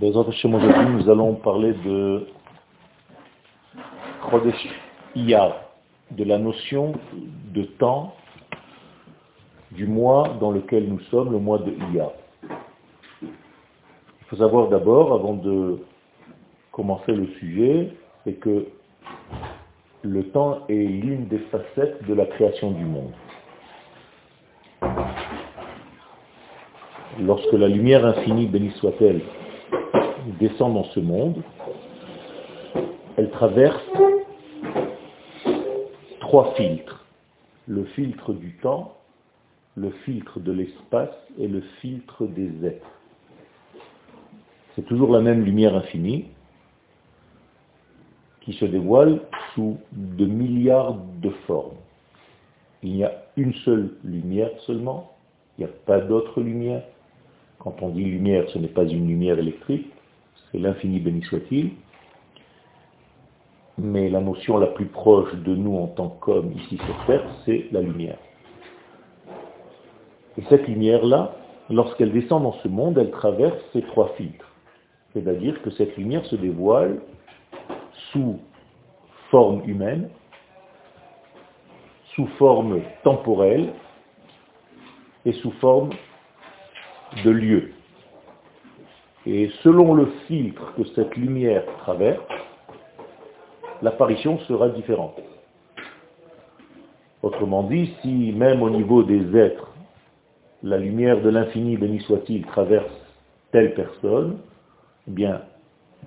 aujourd'hui, nous allons parler de Chodesh Iyar, de la notion de temps du mois dans lequel nous sommes, le mois de Iyar. Il faut savoir d'abord, avant de commencer le sujet, c'est que le temps est l'une des facettes de la création du monde. Lorsque la lumière infinie, bénie soit-elle, descend dans ce monde, elle traverse trois filtres. Le filtre du temps, le filtre de l'espace et le filtre des êtres. C'est toujours la même lumière infinie qui se dévoile sous de milliards de formes. Il y a une seule lumière seulement, il n'y a pas d'autre lumière. Quand on dit lumière, ce n'est pas une lumière électrique, c'est l'infini béni soit-il. Mais la notion la plus proche de nous en tant qu'hommes ici sur Terre, c'est la lumière. Et cette lumière-là, lorsqu'elle descend dans ce monde, elle traverse ces trois filtres. C'est-à-dire que cette lumière se dévoile sous forme humaine, sous forme temporelle et sous forme de lieu. Et selon le filtre que cette lumière traverse, l'apparition sera différente. Autrement dit, si même au niveau des êtres, la lumière de l'infini, béni soit-il, traverse telle personne, eh bien,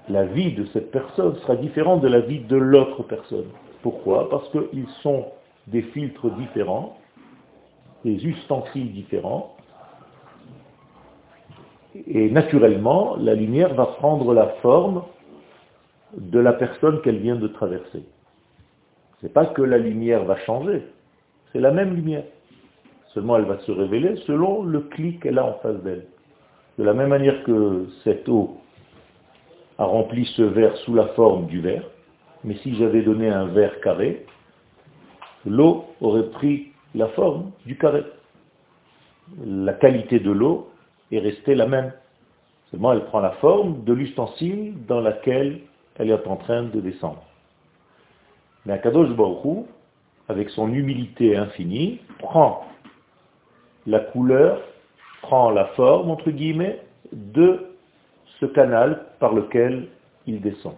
la vie de cette personne sera différente de la vie de l'autre personne. Pourquoi? Parce qu'ils sont des filtres différents, des ustensiles différents, et naturellement, la lumière va prendre la forme de la personne qu'elle vient de traverser. Ce n'est pas que la lumière va changer, c'est la même lumière. Seulement elle va se révéler selon le clic qu'elle a en face d'elle. De la même manière que cette eau a rempli ce verre sous la forme du verre, mais si j'avais donné un verre carré, l'eau aurait pris la forme du carré. La qualité de l'eau est restée la même. Seulement, elle prend la forme de l'ustensile dans laquelle elle est en train de descendre. Mais Akadosh Baruch avec son humilité infinie, prend la couleur, prend la forme, entre guillemets, de ce canal par lequel il descend.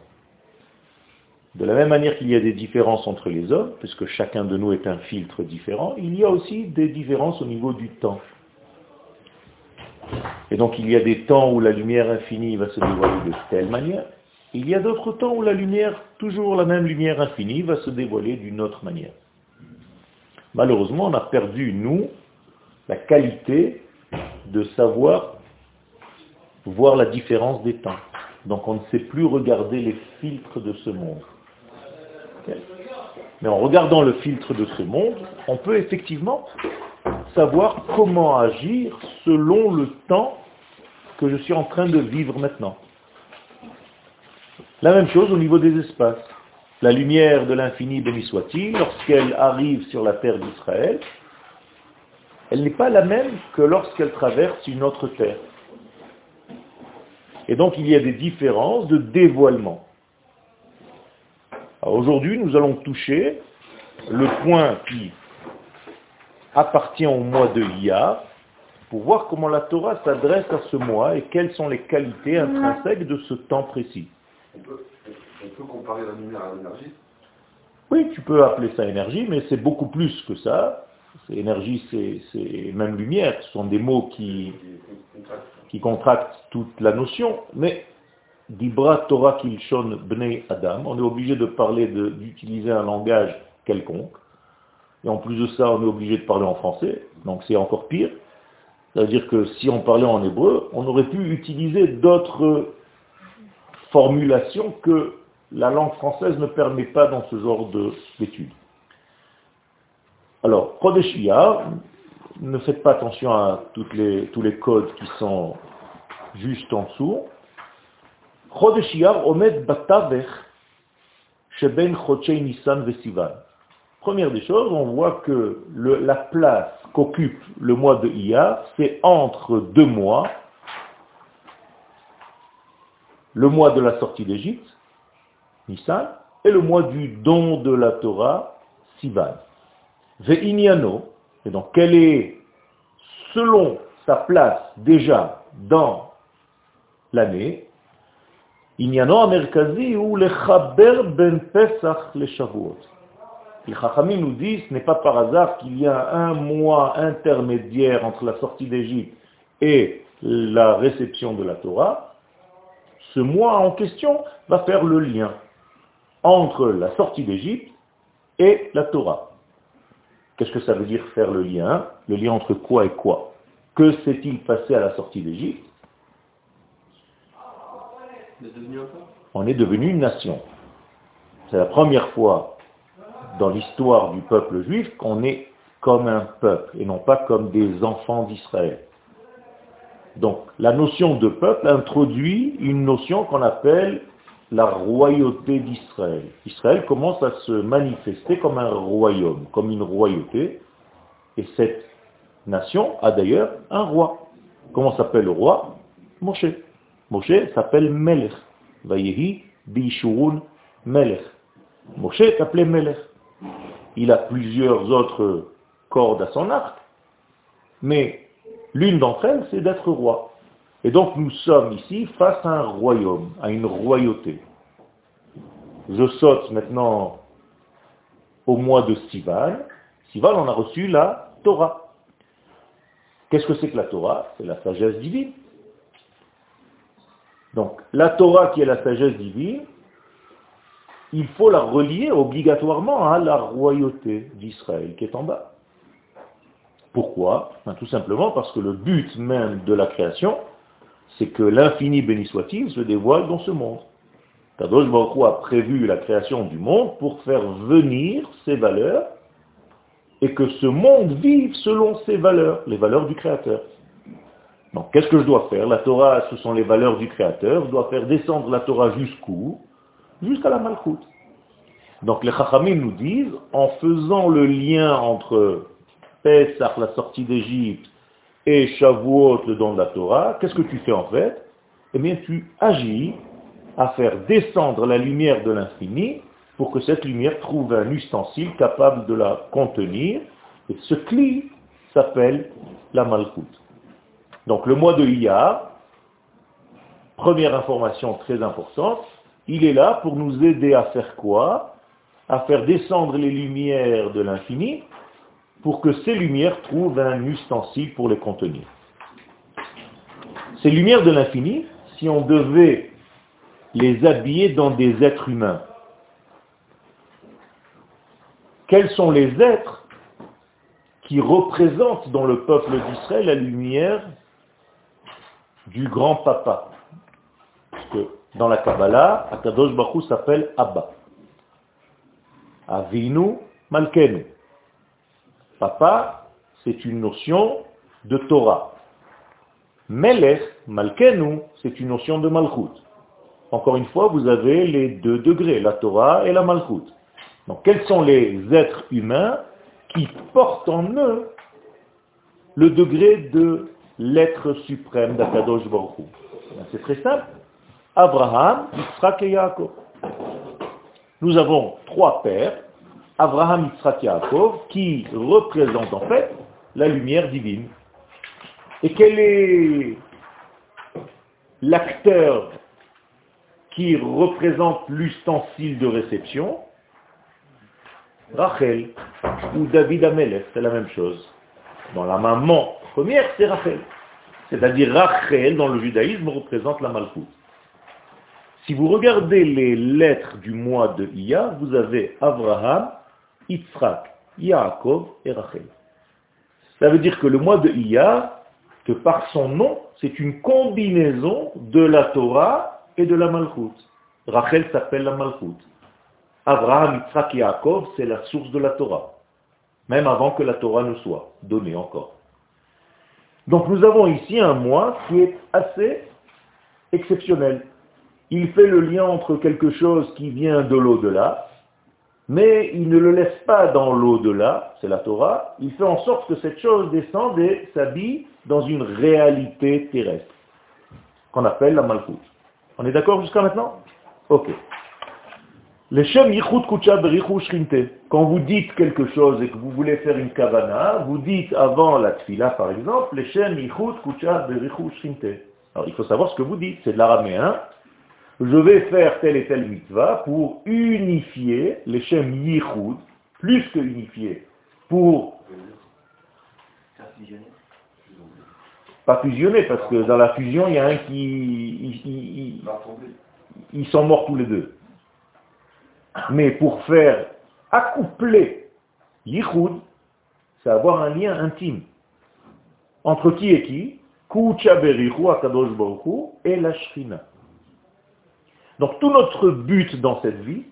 De la même manière qu'il y a des différences entre les hommes, puisque chacun de nous est un filtre différent, il y a aussi des différences au niveau du temps. Et donc il y a des temps où la lumière infinie va se dévoiler de telle manière. Il y a d'autres temps où la lumière, toujours la même lumière infinie, va se dévoiler d'une autre manière. Malheureusement, on a perdu, nous, la qualité de savoir voir la différence des temps. Donc on ne sait plus regarder les filtres de ce monde. Mais en regardant le filtre de ce monde, on peut effectivement savoir comment agir selon le temps que je suis en train de vivre maintenant. La même chose au niveau des espaces. La lumière de l'infini, béni soit-il, lorsqu'elle arrive sur la terre d'Israël, elle n'est pas la même que lorsqu'elle traverse une autre terre. Et donc il y a des différences de dévoilement. Aujourd'hui, nous allons toucher le point qui appartient au mois de Iyar pour voir comment la Torah s'adresse à ce mois et quelles sont les qualités intrinsèques de ce temps précis. On peut, comparer la lumière à l'énergie Oui, tu peux appeler ça énergie, mais c'est beaucoup plus que ça. Énergie, c'est même lumière. Ce sont des mots qui, qui contractent toute la notion. Mais Dibra Torah Kilshon Bnei Adam, on est obligé de parler, d'utiliser un langage quelconque. Et en plus de ça, on est obligé de parler en français, donc c'est encore pire. C'est-à-dire que si on parlait en hébreu, on aurait pu utiliser d'autres formulations que la langue française ne permet pas dans ce genre d'études. Alors, Kodeshia, ne faites pas attention à tous les codes qui sont juste en dessous. Chodeshiyar omed batavech sheben Nissan vesivan. Première des choses, on voit que le, la place qu'occupe le mois de Iyar, c'est entre deux mois, le mois de la sortie d'Égypte, Nissan, et le mois du don de la Torah, Sivan. Ve'inyano, et donc quelle est, selon sa place déjà dans l'année, Inyano Amerkazi ou le Chaber ben Pesach le Shavuot. Les Chachamim nous disent, ce n'est pas par hasard qu'il y a un mois intermédiaire entre la sortie d'Égypte et la réception de la Torah. Ce mois en question va faire le lien entre la sortie d'Égypte et la Torah. Qu'est-ce que ça veut dire faire le lien? Le lien entre quoi et quoi? Que s'est-il passé à la sortie d'Égypte? On est devenu une nation. C'est la première fois dans l'histoire du peuple juif qu'on est comme un peuple et non pas comme des enfants d'Israël. Donc la notion de peuple introduit une notion qu'on appelle la royauté d'Israël. Israël commence à se manifester comme un royaume, comme une royauté, et cette nation a d'ailleurs un roi. Comment s'appelle le roi? Moshe. Moshe s'appelle Melech. Vayehi Bishurun Melech. Moshe est appelé Melech il a plusieurs autres cordes à son arc, mais l'une d'entre elles, c'est d'être roi. Et donc nous sommes ici face à un royaume, à une royauté. Je saute maintenant au mois de Sival. Sival, on a reçu la Torah. Qu'est-ce que c'est que la Torah? C'est la sagesse divine. Donc la Torah qui est la sagesse divine, il faut la relier obligatoirement à la royauté d'Israël qui est en bas. Pourquoi? Ben, Tout simplement parce que le but même de la création, c'est que l'infini béni soit-il se dévoile dans ce monde. Kadosh Baruch a prévu la création du monde pour faire venir ses valeurs et que ce monde vive selon ses valeurs, les valeurs du Créateur. Donc qu'est-ce que je dois faire? La Torah, ce sont les valeurs du Créateur. Je dois faire descendre la Torah jusqu'où? Jusqu'à la Malchoute. Donc les Chachamim nous disent, en faisant le lien entre Pesach, la sortie d'Égypte, et Shavuot, le don de la Torah, qu'est-ce que tu fais en fait? Eh bien, tu agis à faire descendre la lumière de l'infini pour que cette lumière trouve un ustensile capable de la contenir. Et ce cli s'appelle la Malchoute. Donc le mois de Iyar, première information très importante, il est là pour nous aider à faire quoi? À faire descendre les lumières de l'infini pour que ces lumières trouvent un ustensile pour les contenir. Ces lumières de l'infini, si on devait les habiller dans des êtres humains, quels sont les êtres qui représentent dans le peuple d'Israël la lumière du grand papa? Dans la Kabbalah, Akadosh Baruch s'appelle Abba. Avinu Malkenu. Papa, c'est une notion de Torah. Melech, Malkenu, c'est une notion de Malchut. Encore une fois, vous avez les deux degrés, la Torah et la Malchut. Donc, quels sont les êtres humains qui portent en eux le degré de l'être suprême d'Akadosh Baruch C'est très simple. Abraham, Yitzhak et Yaakov. Nous avons trois pères, Abraham, Yitzhak Yaakov, qui représentent en fait la lumière divine. Et quel est l'acteur qui représente l'ustensile de réception? Rachel ou David Amelech, c'est la même chose. Dans la maman première, c'est Rachel. C'est-à-dire Rachel, dans le judaïsme, représente la malchoute. Si vous regardez les lettres du mois de Iyar, vous avez Abraham, Yitzhak, Yaakov et Rachel. Ça veut dire que le mois de Iyar, que par son nom, c'est une combinaison de la Torah et de la Malchut. Rachel s'appelle la Malchut. Abraham, Yitzhak et Yaakov, c'est la source de la Torah. Même avant que la Torah ne soit donnée encore. Donc nous avons ici un mois qui est assez exceptionnel il fait le lien entre quelque chose qui vient de l'au-delà, mais il ne le laisse pas dans l'au-delà, c'est la Torah, il fait en sorte que cette chose descende et s'habille dans une réalité terrestre, qu'on appelle la Malchut. On est d'accord jusqu'à maintenant? Ok. Les Shem. Quand vous dites quelque chose et que vous voulez faire une kavana, vous dites avant la tfila par exemple, les Shem Yichud Kucha. Alors il faut savoir ce que vous dites, c'est de l'araméen. Je vais faire telle et telle mitzvah pour unifier les Shem Yichud, plus que unifier, pour pas fusionner, parce que dans la fusion, il y a un qui... Ils sont morts tous les deux. Mais pour faire accoupler Yichud, c'est avoir un lien intime. Entre qui et qui? Akadosh et la Shrina. Donc tout notre but dans cette vie,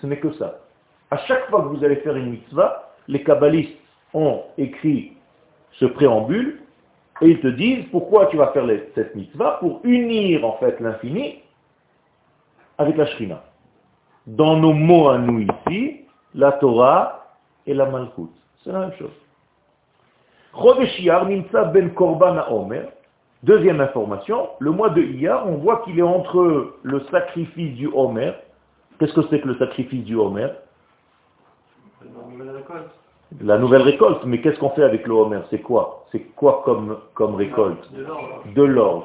ce n'est que ça. À chaque fois que vous allez faire une mitzvah, les kabbalistes ont écrit ce préambule et ils te disent pourquoi tu vas faire cette mitzvah pour unir en fait l'infini avec la Shrina dans nos mots à nous ici, la Torah et la Malchut. C'est la même chose. ben Korban Omer. Deuxième information, le mois de Iyar, on voit qu'il est entre le sacrifice du Homer. Qu'est-ce que c'est que le sacrifice du Homer? La nouvelle récolte. La nouvelle récolte, mais qu'est-ce qu'on fait avec le Homer? C'est quoi? C'est quoi comme, comme récolte? De l'orge.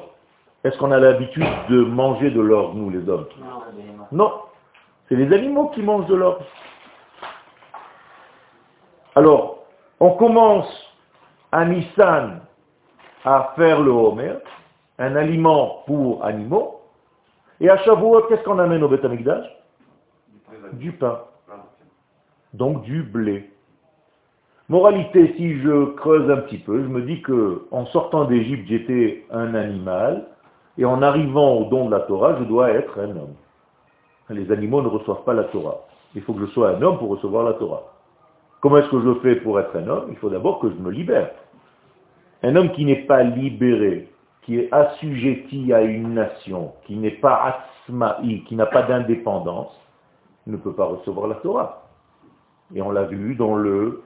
Est-ce qu'on a l'habitude de manger de l'orge, nous les hommes? Non. C'est les animaux qui mangent de l'or. Alors, on commence à Nissan à faire le Homer, un aliment pour animaux, et à Shavuot, qu'est-ce qu'on amène au Beth Du pain. Donc du blé. Moralité, si je creuse un petit peu, je me dis que en sortant d'Égypte, j'étais un animal, et en arrivant au don de la Torah, je dois être un homme. Les animaux ne reçoivent pas la Torah. Il faut que je sois un homme pour recevoir la Torah. Comment est-ce que je fais pour être un homme? Il faut d'abord que je me libère. Un homme qui n'est pas libéré, qui est assujetti à une nation, qui n'est pas asma'i, qui n'a pas d'indépendance, ne peut pas recevoir la Torah. Et on l'a vu dans le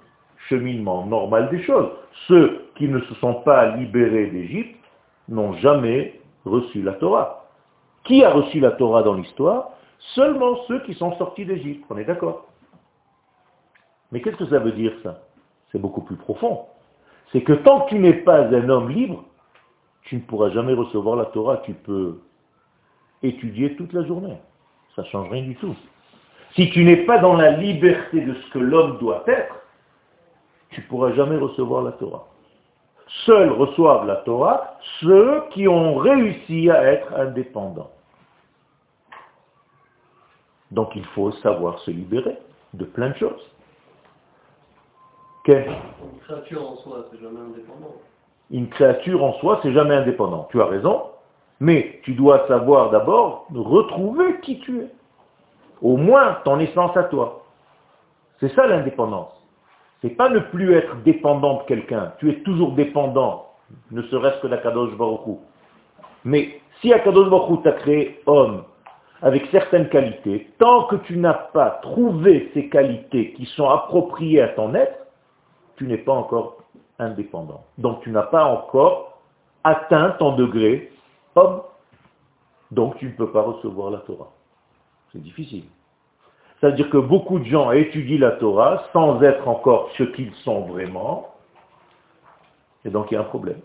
cheminement normal des choses. Ceux qui ne se sont pas libérés d'Égypte n'ont jamais reçu la Torah. Qui a reçu la Torah dans l'histoire? Seulement ceux qui sont sortis d'Égypte, on est d'accord Mais qu'est-ce que ça veut dire ça? C'est beaucoup plus profond. C'est que tant que tu n'es pas un homme libre, tu ne pourras jamais recevoir la Torah. Tu peux étudier toute la journée. Ça ne change rien du tout. Si tu n'es pas dans la liberté de ce que l'homme doit être, tu ne pourras jamais recevoir la Torah. Seuls reçoivent la Torah ceux qui ont réussi à être indépendants. Donc il faut savoir se libérer de plein de choses. Une créature en soi, c'est jamais indépendant. Une créature en soi, c'est jamais indépendant. Tu as raison, mais tu dois savoir d'abord retrouver qui tu es. Au moins ton essence à toi. C'est ça l'indépendance. C'est pas ne plus être dépendant de quelqu'un. Tu es toujours dépendant, ne serait-ce que d'Akadosh Baruch Mais si Akadosh Baruch t'a créé homme, avec certaines qualités, tant que tu n'as pas trouvé ces qualités qui sont appropriées à ton être, tu n'es pas encore indépendant. Donc tu n'as pas encore atteint ton degré homme. Donc tu ne peux pas recevoir la Torah. C'est difficile. C'est-à-dire que beaucoup de gens étudient la Torah sans être encore ce qu'ils sont vraiment. Et donc il y a un problème.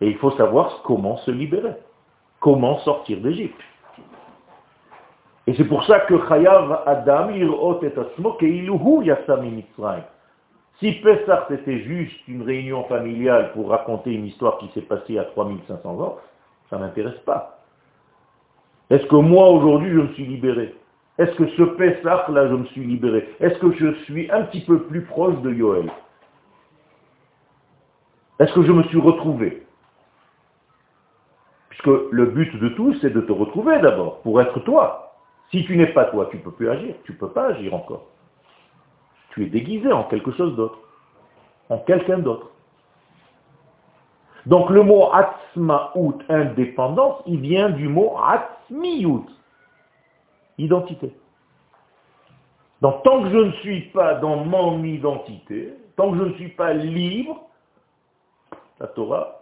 Et il faut savoir comment se libérer. Comment sortir d'Égypte. Et c'est pour ça que Chayav Adam irot et asmo Si Pessah c'était juste une réunion familiale pour raconter une histoire qui s'est passée à 3500 ans, ça ne m'intéresse pas. Est-ce que moi aujourd'hui je me suis libéré? Est-ce que ce Pessah là je me suis libéré? Est-ce que je suis un petit peu plus proche de Yoel Est-ce que je me suis retrouvé? Puisque le but de tout c'est de te retrouver d'abord, pour être toi. Si tu n'es pas toi, tu ne peux plus agir. Tu ne peux pas agir encore tu es déguisé en quelque chose d'autre, en quelqu'un d'autre. Donc le mot atzmaout, indépendance, il vient du mot atzmiout, identité. Donc tant que je ne suis pas dans mon identité, tant que je ne suis pas libre, la Torah,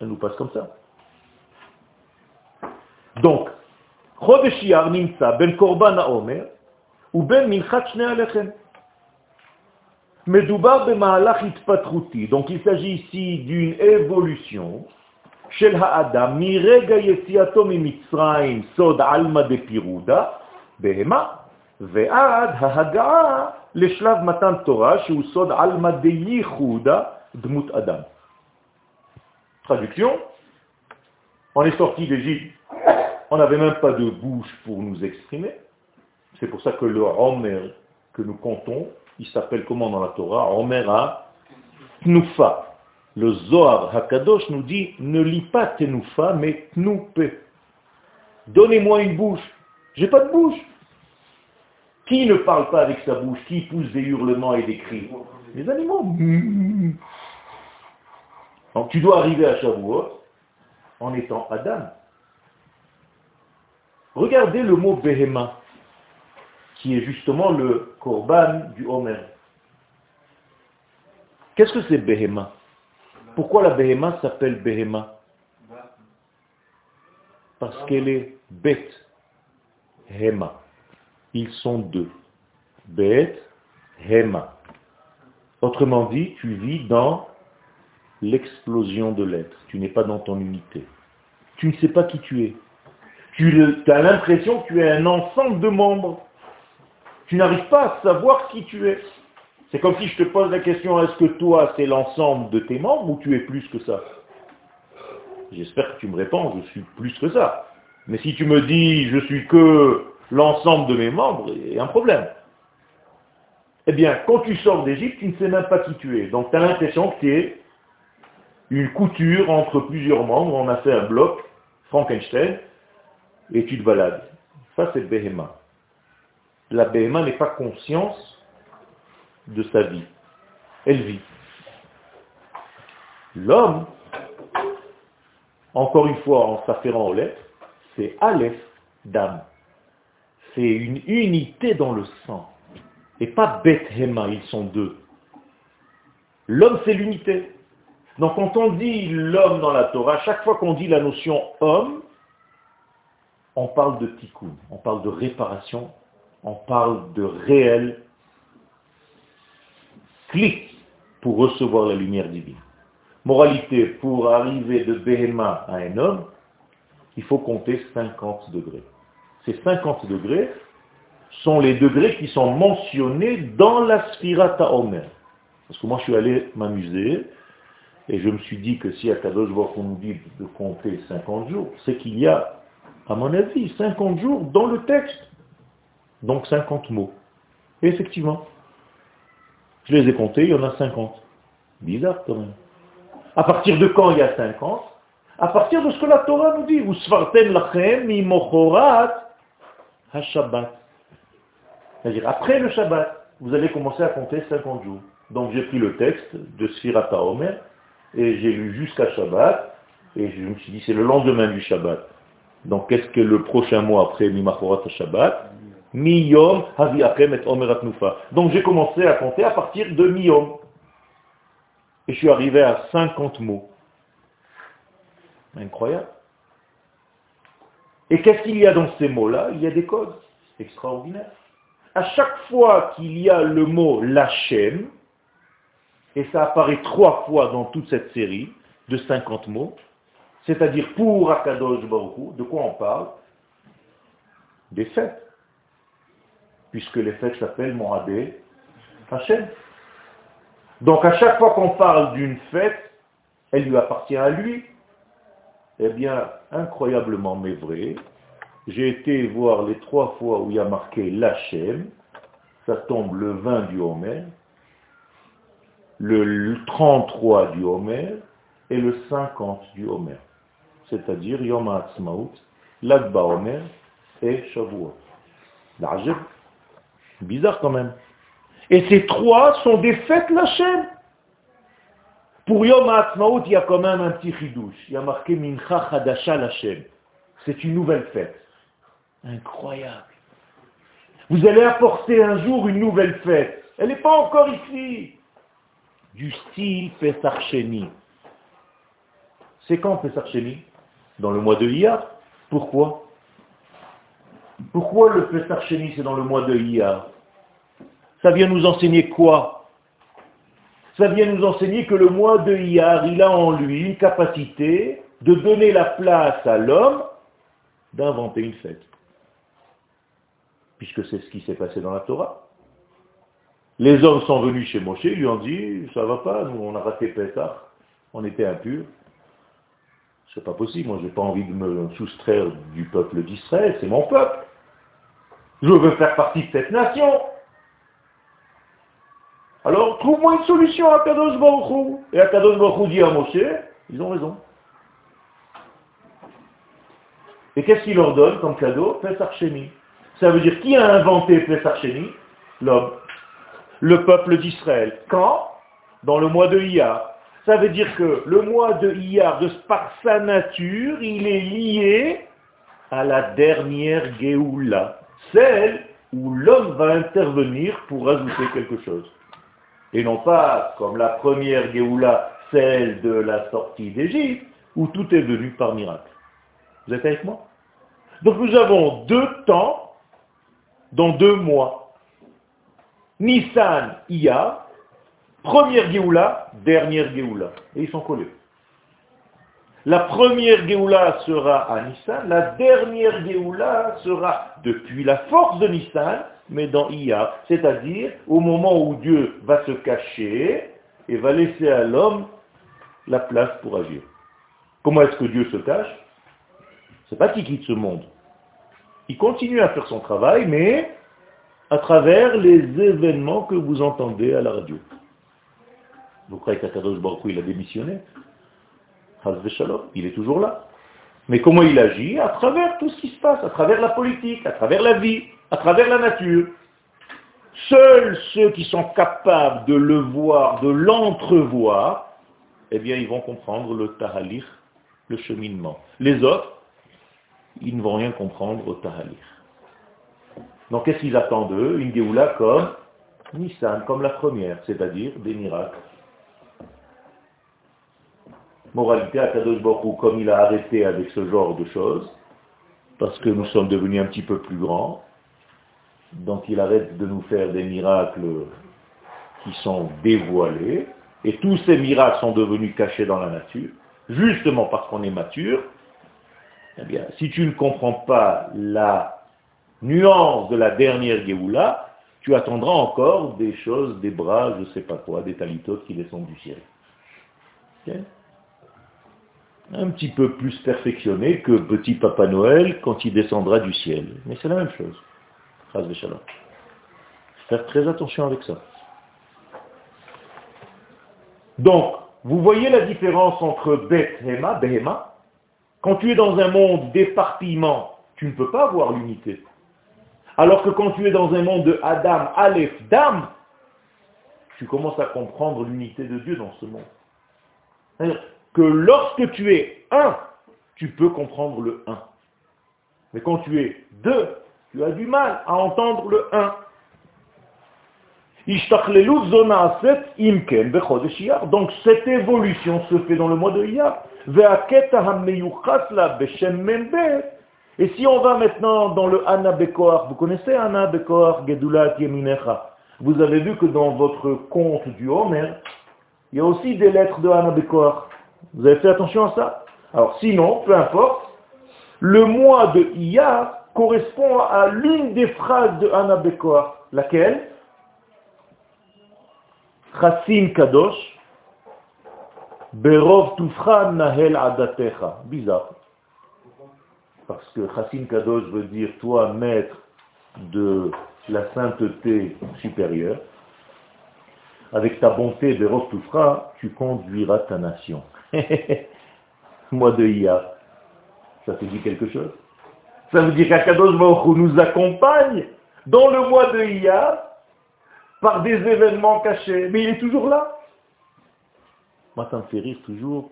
elle nous passe comme ça. Donc, Ben Korban Omer, ou Ben Minchat שני הלחם. מדובר במהלך התפתחותי, donc il s'agit ici d'une évolution של האדם מרגע יציאתו ממצרים, סוד עלמא דפירודה, בהמה, ועד ההגעה לשלב מתן תורה שהוא סוד עלמא דייחודה, דמות אדם. Traduction, on est sorti d'Égypte, on n'avait même pas de bouche pour nous exprimer. C'est pour ça que le Homer que nous comptons, il s'appelle comment dans la Torah? Homer a Tnufa. Le Zohar Hakadosh nous dit, ne lis pas Tenufa, mais Tnupe. Donnez-moi une bouche. J'ai pas de bouche. Qui ne parle pas avec sa bouche? Qui pousse des hurlements et des cris? Les animaux. Donc tu dois arriver à Shavuot en étant Adam. Regardez le mot Behema, qui est justement le korban du Homer. Qu'est-ce que c'est Behema? Pourquoi la Behema s'appelle Behema? Parce qu'elle est Bet, Hema. Ils sont deux. Bet, Hema. Autrement dit, tu vis dans l'explosion de l'être. Tu n'es pas dans ton unité. Tu ne sais pas qui tu es. Tu as l'impression que tu es un ensemble de membres. Tu n'arrives pas à savoir qui tu es. C'est comme si je te pose la question, est-ce que toi, c'est l'ensemble de tes membres ou tu es plus que ça? J'espère que tu me réponds, je suis plus que ça. Mais si tu me dis, je suis que l'ensemble de mes membres, il y a un problème. Eh bien, quand tu sors d'Égypte, tu ne sais même pas qui tu es. Donc tu as l'impression que tu es une couture entre plusieurs membres, on a fait un bloc, Frankenstein, et tu te balades. Ça, c'est Behema. La Behema n'est pas conscience de sa vie. Elle vit. L'homme, encore une fois en s'afférant aux lettres, c'est Aleph d'âme. C'est une unité dans le sang. Et pas Bethema, ils sont deux. L'homme, c'est l'unité. Donc quand on dit l'homme dans la Torah, chaque fois qu'on dit la notion homme, on parle de tikkun, on parle de réparation, on parle de réel clic pour recevoir la lumière divine. Moralité, pour arriver de Behema à un homme, il faut compter 50 degrés. Ces 50 degrés sont les degrés qui sont mentionnés dans la Sphirata Omer. Parce que moi je suis allé m'amuser et je me suis dit que si à Kadosh qu'on nous dit de compter 50 jours, c'est qu'il y a à mon avis, 50 jours dans le texte. Donc 50 mots. Effectivement, je les ai comptés, il y en a 50. Bizarre quand même. À partir de quand il y a 50 À partir de ce que la Torah nous dit. Vous lachem ha-shabbat. C'est-à-dire, après le Shabbat, vous allez commencer à compter 50 jours. Donc j'ai pris le texte de Sfirata Omer, et j'ai lu jusqu'à Shabbat, et je me suis dit, c'est le lendemain du Shabbat. Donc qu'est-ce que le prochain mot après Mimachorat Shabbat Miyom Havi et Omerat Nufa. Donc j'ai commencé à compter à partir de Miyom. Et je suis arrivé à 50 mots. Incroyable. Et qu'est-ce qu'il y a dans ces mots-là? Il y a des codes extraordinaires. À chaque fois qu'il y a le mot Lachem, et ça apparaît trois fois dans toute cette série de 50 mots, c'est-à-dire pour Akadosh Baruch de quoi on parle? Des fêtes. Puisque les fêtes s'appellent Moradé Hachem. Donc à chaque fois qu'on parle d'une fête, elle lui appartient à lui. Eh bien, incroyablement mais vrai, j'ai été voir les trois fois où il y a marqué l'Hachem, ça tombe le 20 du Homer, le 33 du Homer et le 50 du Homer c'est-à-dire Yom HaAtzmaut, Lag Omer et Shavuot. Bizarre quand même. Et ces trois sont des fêtes chaîne. Pour Yom HaAtzmaut, il y a quand même un petit chidouche. Il y a marqué Mincha Hadasha chaîne. C'est une nouvelle fête. Incroyable. Vous allez apporter un jour une nouvelle fête. Elle n'est pas encore ici. Du style Pesach C'est quand Pesach dans le mois de Iyar. Pourquoi? Pourquoi le Pesach Sheni c'est dans le mois de Iyar? Ça vient nous enseigner quoi? Ça vient nous enseigner que le mois de Iyar, il a en lui une capacité de donner la place à l'homme d'inventer une fête. Puisque c'est ce qui s'est passé dans la Torah. Les hommes sont venus chez Moshe, lui ont dit, ça va pas, nous on a raté Pesach, on était impurs. C'est pas possible, moi j'ai pas envie de me soustraire du peuple d'Israël, c'est mon peuple. Je veux faire partie de cette nation. Alors trouve-moi une solution à Kadosh Baruch Et à Kadosh Baruch dit à Moshe, ils ont raison. Et qu'est-ce qu'il leur donne comme cadeau? Pesach Ça veut dire qui a inventé Pesach L'homme. Le peuple d'Israël. Quand? Dans le mois de Iyar. Ça veut dire que le mois de Iyar, de, par sa nature, il est lié à la dernière Géoula. Celle où l'homme va intervenir pour ajouter quelque chose. Et non pas comme la première Géoula, celle de la sortie d'Égypte, où tout est venu par miracle. Vous êtes avec moi? Donc nous avons deux temps dans deux mois. Nissan, Iya, première Géoula, dernière Géoula. Et ils sont collés. La première Géoula sera à Nissan, la dernière Géoula sera depuis la force de Nissan, mais dans Iya, c'est-à-dire au moment où Dieu va se cacher et va laisser à l'homme la place pour agir. Comment est-ce que Dieu se cache? C'est pas qu'il quitte ce monde. Il continue à faire son travail, mais à travers les événements que vous entendez à la radio. Vous croyez qu'Akadosh Baruch il a démissionné? Il est toujours là. Mais comment il agit? À travers tout ce qui se passe, à travers la politique, à travers la vie, à travers la nature. Seuls ceux qui sont capables de le voir, de l'entrevoir, eh bien, ils vont comprendre le tahalir, le cheminement. Les autres, ils ne vont rien comprendre au Tahalir. Donc qu'est-ce qu'ils attendent d'eux Une Géoula comme Nissan, comme la première, c'est-à-dire des miracles. Moralité, à Kadosh Baruch comme il a arrêté avec ce genre de choses, parce que nous sommes devenus un petit peu plus grands, donc il arrête de nous faire des miracles qui sont dévoilés, et tous ces miracles sont devenus cachés dans la nature, justement parce qu'on est mature, eh bien, si tu ne comprends pas la nuance de la dernière Géoula, tu attendras encore des choses, des bras, je ne sais pas quoi, des talitotes qui descendent du ciel. Un petit peu plus perfectionné que petit Papa Noël quand il descendra du ciel. Mais c'est la même chose. Faire très attention avec ça. Donc, vous voyez la différence entre Bethema, Behema, quand tu es dans un monde d'éparpillement, tu ne peux pas avoir l'unité. Alors que quand tu es dans un monde de Adam, Aleph, Dam, tu commences à comprendre l'unité de Dieu dans ce monde. Que lorsque tu es un, tu peux comprendre le un. Mais quand tu es deux, tu as du mal à entendre le un. Donc cette évolution se fait dans le mois de Iyar. Et si on va maintenant dans le Anna Bekoar, vous connaissez Anna Bekoar, Gedulat Yeminecha. Vous avez vu que dans votre compte du Homer, il y a aussi des lettres de Anna Bekoar. Vous avez fait attention à ça Alors sinon, peu importe, le mois de Iyar correspond à l'une des phrases de Anna Bekoar. Laquelle? Chassin Kadosh, Berov Tufra Nahel Adatecha. Bizarre. Parce que Chassin Kadosh veut dire toi, maître de la sainteté supérieure. Avec ta bonté, Berov Tufra, tu conduiras ta nation. Mois de Iya. Ça te dit quelque chose? Ça veut dire qu'Akadosh Baruch nous accompagne dans le mois de Iya par des événements cachés. Mais il est toujours là. Moi, ça me fait rire toujours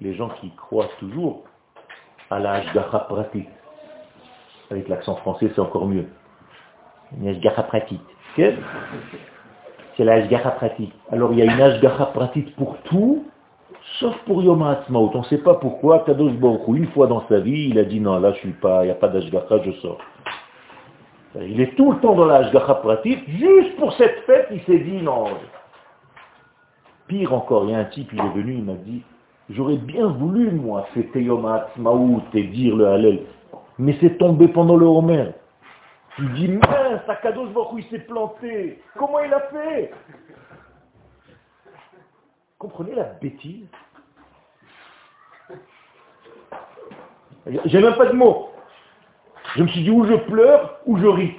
les gens qui croient toujours à la Hashgacha pratique. Avec l'accent français, c'est encore mieux. Une Hashgacha pratique. C'est la Hashgacha pratique. Alors, il y a une Hashgacha pratique pour tout, sauf pour Yom HaAtzmaut. On ne sait pas pourquoi. Kadosh Baruch une fois dans sa vie, il a dit non, là, je suis pas, il n'y a pas d'Hashgacha, je sors. Il est tout le temps dans l'âge pratique. Juste pour cette fête, il s'est dit non. Pire encore, il y a un type, il est venu, il m'a dit, j'aurais bien voulu, moi, fêter Yom HaAtzmaout et dire le Hallel. Mais c'est tombé pendant le Homer. Tu dis, mince, Akadosh Baruch il s'est planté. Comment il a fait? Comprenez la bêtise J'ai même pas de mots. Je me suis dit, ou je pleure, ou je ris.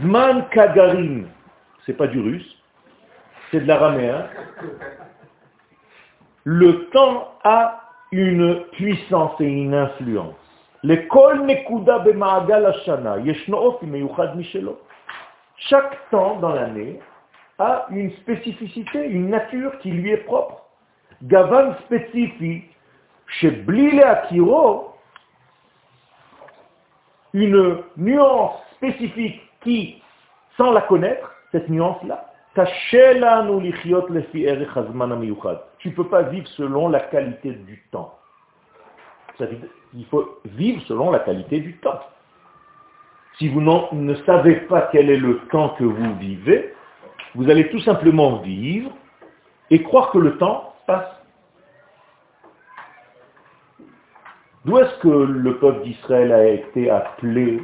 Zman Kagarin, c'est pas du russe, c'est de l'araméen. Le temps a une puissance et une influence. Chaque temps dans l'année a une spécificité, une nature qui lui est propre. Gavan spécifique, chez Blile Akiro, une nuance spécifique qui, sans la connaître, cette nuance-là, tu ne peux pas vivre selon la qualité du temps. Il faut vivre selon la qualité du temps. Si vous ne savez pas quel est le temps que vous vivez, vous allez tout simplement vivre et croire que le temps passe. D'où est-ce que le peuple d'Israël a été appelé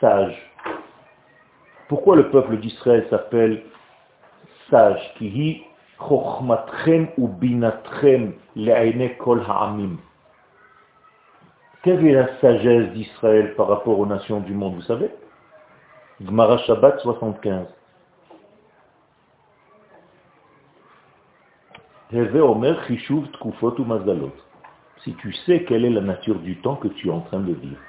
sage? Pourquoi le peuple d'Israël s'appelle sage? Qui ou binatrem kol ha'amim. Quelle est la sagesse d'Israël par rapport aux nations du monde, vous savez? Gmara Shabbat 75. Si tu sais quelle est la nature du temps que tu es en train de vivre.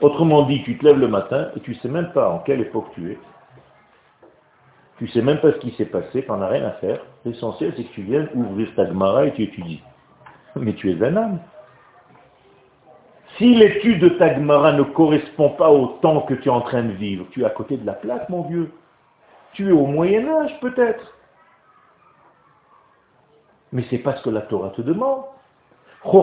Autrement dit, tu te lèves le matin et tu ne sais même pas en quelle époque tu es. Tu ne sais même pas ce qui s'est passé, tu n'en as rien à faire. L'essentiel, c'est que tu viennes ouvrir ta Gemara et tu étudies. Mais tu es un âme. Si l'étude de ta ne correspond pas au temps que tu es en train de vivre, tu es à côté de la plaque, mon vieux. Tu es au Moyen Âge, peut-être. Mais c'est pas ce que la Torah te demande. Tu es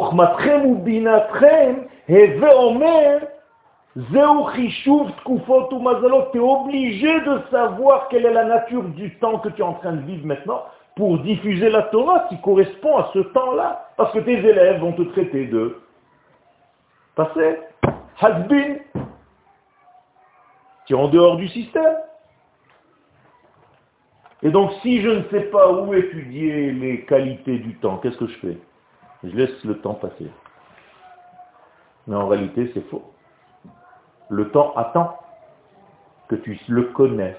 obligé de savoir quelle est la nature du temps que tu es en train de vivre maintenant pour diffuser la Torah qui correspond à ce temps-là. Parce que tes élèves vont te traiter de Passé, has. Tu es en dehors du système. Et donc, si je ne sais pas où étudier les qualités du temps, qu'est-ce que je fais? Je laisse le temps passer. Mais en réalité, c'est faux. Le temps attend que tu le connaisses.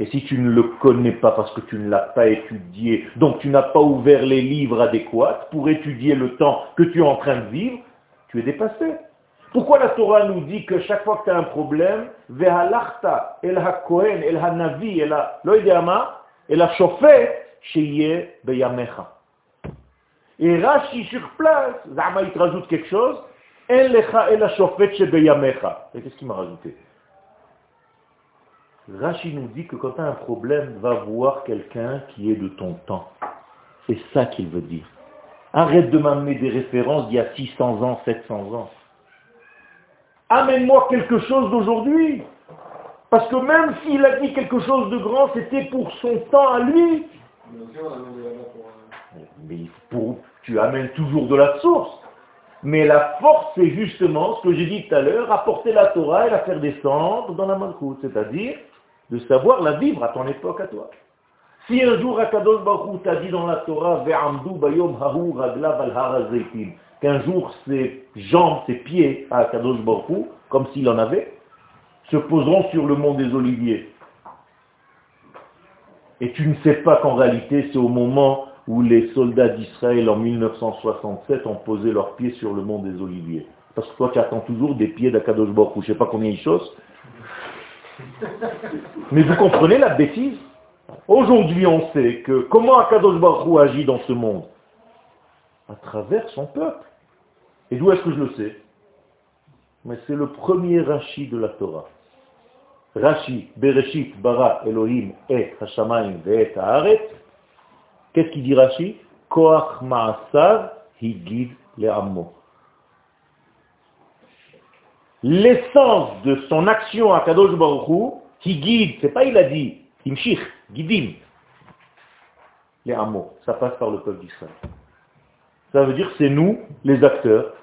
Et si tu ne le connais pas parce que tu ne l'as pas étudié, donc tu n'as pas ouvert les livres adéquats pour étudier le temps que tu es en train de vivre, tu es dépassé. Pourquoi la Torah nous dit que chaque fois que tu as un problème, Vehalachta, El HaKohen, El Hanavi, El Loïdama, El Hashofet, Sheye Beyamecha. Et Rashi sur place, Zama il te rajoute quelque chose, El Lecha El Hashofet Beyamecha. Et qu'est-ce qu'il m'a rajouté? Rashi nous dit que quand tu as un problème, va voir quelqu'un qui est de ton temps. C'est ça qu'il veut dire. Arrête de m'amener des références d'il y a 600 ans, 700 ans. Amène-moi quelque chose d'aujourd'hui. Parce que même s'il a dit quelque chose de grand, c'était pour son temps à lui. Mais tu amènes toujours de la source. Mais la force, c'est justement ce que j'ai dit tout à l'heure, apporter la Torah et la faire descendre dans la Malkout, c'est-à-dire de savoir la vivre à ton époque à toi. Si un jour Akadosh Baruch t'a dit dans la Torah, qu'un jour ses jambes, ses pieds à Akadosh Baruch comme s'il en avait, se poseront sur le mont des Oliviers. Et tu ne sais pas qu'en réalité, c'est au moment où les soldats d'Israël en 1967 ont posé leurs pieds sur le mont des Oliviers. Parce que toi, tu attends toujours des pieds d'Akadosh Baruch Je ne sais pas combien ils chaussent. Mais vous comprenez la bêtise? Aujourd'hui, on sait que comment Akadosh Baruch agit dans ce monde? À travers son peuple. Et d'où est-ce que je le sais? Mais c'est le premier Rashi de la Torah. Rashi, Bereshit, Bara, Elohim, et Hashamayim, et Haaret. Qu'est-ce qu'il dit Rashi? Koach Ma'asav, Higid Le'ammo. l'essence de son action à Kadosh Baruch qui guide, c'est pas il a dit, Imshich, guidim, les hameaux, ça passe par le peuple d'Israël. Ça veut dire que c'est nous, les acteurs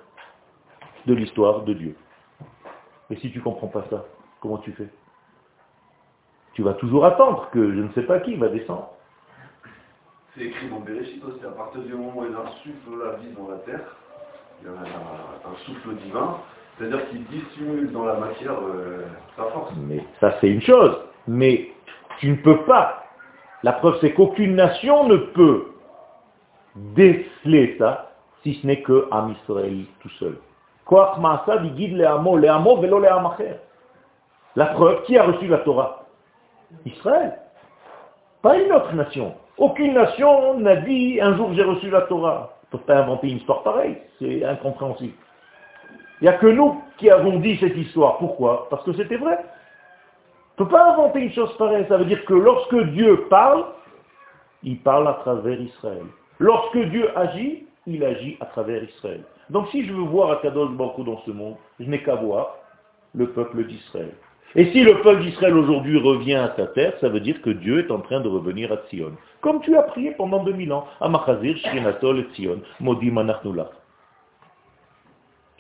de l'histoire de Dieu. Et si tu ne comprends pas ça, comment tu fais? Tu vas toujours attendre que je ne sais pas qui va descendre. C'est écrit dans Bereshit aussi, à partir du moment où il insuffle la vie dans la terre, il y a un, un souffle divin, c'est-à-dire qu'il dissimule dans la matière euh, sa force. Mais ça c'est une chose. Mais tu ne peux pas. La preuve c'est qu'aucune nation ne peut déceler ça si ce n'est que Am Israël tout seul. La preuve, qui a reçu la Torah Israël. Pas une autre nation. Aucune nation n'a dit un jour j'ai reçu la Torah. ne peut pas inventer une histoire pareille, c'est incompréhensible. Il n'y a que nous qui avons dit cette histoire. Pourquoi? Parce que c'était vrai. On ne peut pas inventer une chose pareille. Ça veut dire que lorsque Dieu parle, il parle à travers Israël. Lorsque Dieu agit, il agit à travers Israël. Donc si je veux voir Akadosh Baruch dans ce monde, je n'ai qu'à voir le peuple d'Israël. Et si le peuple d'Israël aujourd'hui revient à sa terre, ça veut dire que Dieu est en train de revenir à Sion. Comme tu as prié pendant 2000 ans, à Machazir, Shrinatol et Sion, Modi Manachnula.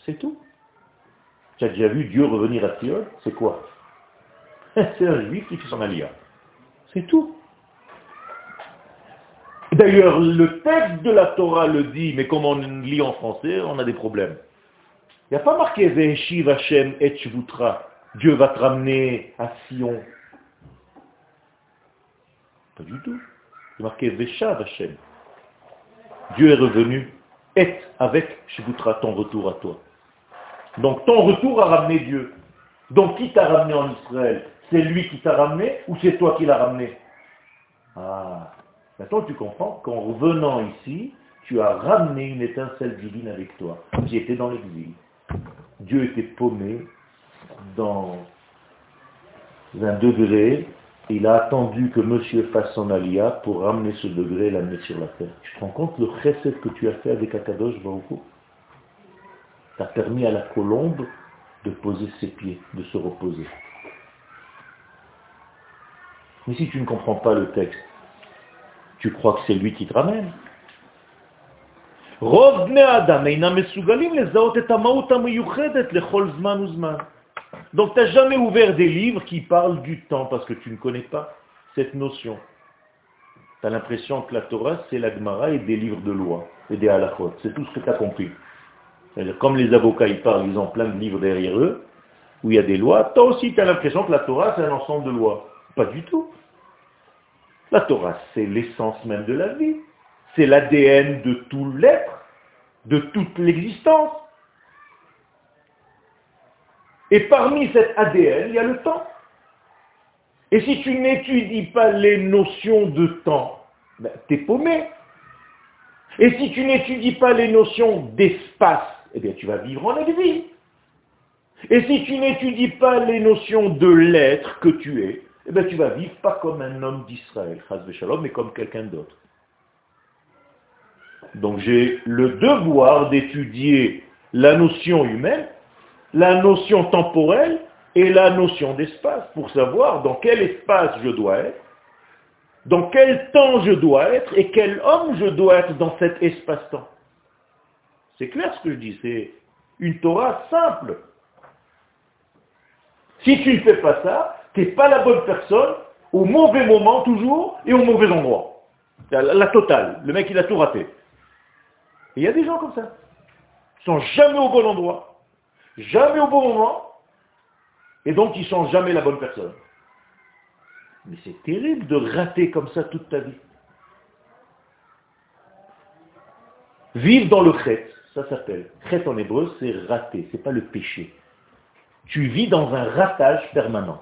C'est tout. Tu as déjà vu Dieu revenir à Sion C'est quoi? C'est un juif qui fait son alia. C'est tout. D'ailleurs, le texte de la Torah le dit, mais comme on lit en français, on a des problèmes. Il n'y a pas marqué Veshiv Hashem et Dieu va te ramener à Sion. Pas du tout. C'est marqué Veshav Hashem. Dieu est revenu et avec Shivutra, ton retour à toi. Donc ton retour a ramené Dieu. Donc qui t'a ramené en Israël? C'est lui qui t'a ramené ou c'est toi qui l'as ramené? Ah, maintenant tu comprends qu'en revenant ici, tu as ramené une étincelle divine avec toi, qui était dans l'exil. Dieu était paumé dans un degré, il a attendu que monsieur fasse son alia pour ramener ce degré et l'amener sur la terre. Tu te rends compte le chesed que tu as fait avec Akadosh Baruch Tu as permis à la colombe de poser ses pieds, de se reposer. Mais si tu ne comprends pas le texte, tu crois que c'est lui qui te ramène? Donc tu n'as jamais ouvert des livres qui parlent du temps parce que tu ne connais pas cette notion. Tu as l'impression que la Torah, c'est la Gemara et des livres de loi et des halachot. C'est tout ce que tu as compris. comme les avocats, ils parlent, ils ont plein de livres derrière eux, où il y a des lois, toi aussi tu as l'impression que la Torah, c'est un ensemble de lois. Pas du tout. La Torah, c'est l'essence même de la vie. C'est l'ADN de tout l'être, de toute l'existence. Et parmi cet ADN, il y a le temps. Et si tu n'étudies pas les notions de temps, ben, tu es paumé. Et si tu n'étudies pas les notions d'espace, eh bien tu vas vivre en exil. Et si tu n'étudies pas les notions de l'être que tu es, eh bien tu vas vivre pas comme un homme d'Israël, mais comme quelqu'un d'autre. Donc j'ai le devoir d'étudier la notion humaine la notion temporelle et la notion d'espace pour savoir dans quel espace je dois être, dans quel temps je dois être et quel homme je dois être dans cet espace-temps. C'est clair ce que je dis, c'est une Torah simple. Si tu ne fais pas ça, tu n'es pas la bonne personne au mauvais moment toujours et au mauvais endroit. La, totale. Le mec, il a tout raté. Il y a des gens comme ça. Ils sont jamais au bon endroit jamais au bon moment, et donc ils sont jamais la bonne personne. Mais c'est terrible de rater comme ça toute ta vie. Vivre dans le chet, ça s'appelle. Chet en hébreu, c'est rater, c'est pas le péché. Tu vis dans un ratage permanent.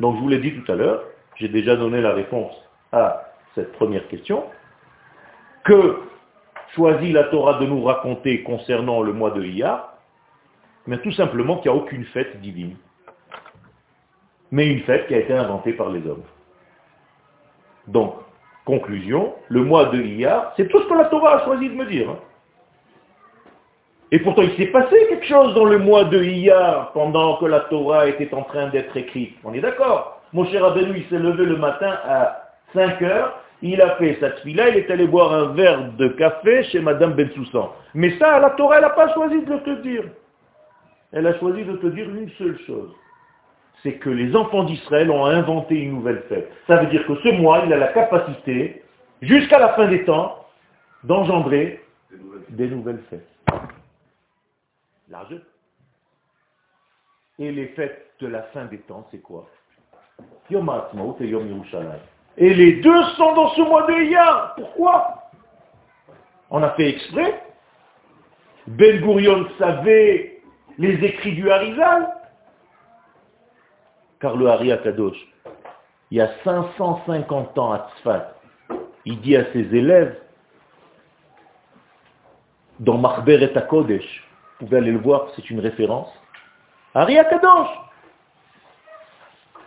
Donc je vous l'ai dit tout à l'heure, j'ai déjà donné la réponse à cette première question, que choisit la Torah de nous raconter concernant le mois de Iyar? Mais tout simplement qu'il n'y a aucune fête divine, mais une fête qui a été inventée par les hommes. Donc, conclusion, le mois de Iyar, c'est tout ce que la Torah a choisi de me dire. Hein. Et pourtant, il s'est passé quelque chose dans le mois de Iyar pendant que la Torah était en train d'être écrite. On est d'accord Mon cher Rabbeinu, il s'est levé le matin à 5 heures, il a fait sa tfila, il est allé boire un verre de café chez Madame Bensoussan. Mais ça, la Torah, elle n'a pas choisi de le te dire. Elle a choisi de te dire une seule chose. C'est que les enfants d'Israël ont inventé une nouvelle fête. Ça veut dire que ce mois, il a la capacité, jusqu'à la fin des temps, d'engendrer des nouvelles fêtes. Large. Et les fêtes de la fin des temps, c'est quoi? Et Yom. Et les deux sont dans ce mois de. Pourquoi? On a fait exprès. Ben Gurion savait les écrits du Harizal. Car le Hari Akadosh, il y a 550 ans à Tzfat, il dit à ses élèves, dans Machber et Kodesh, vous pouvez aller le voir, c'est une référence, Hari Akadosh,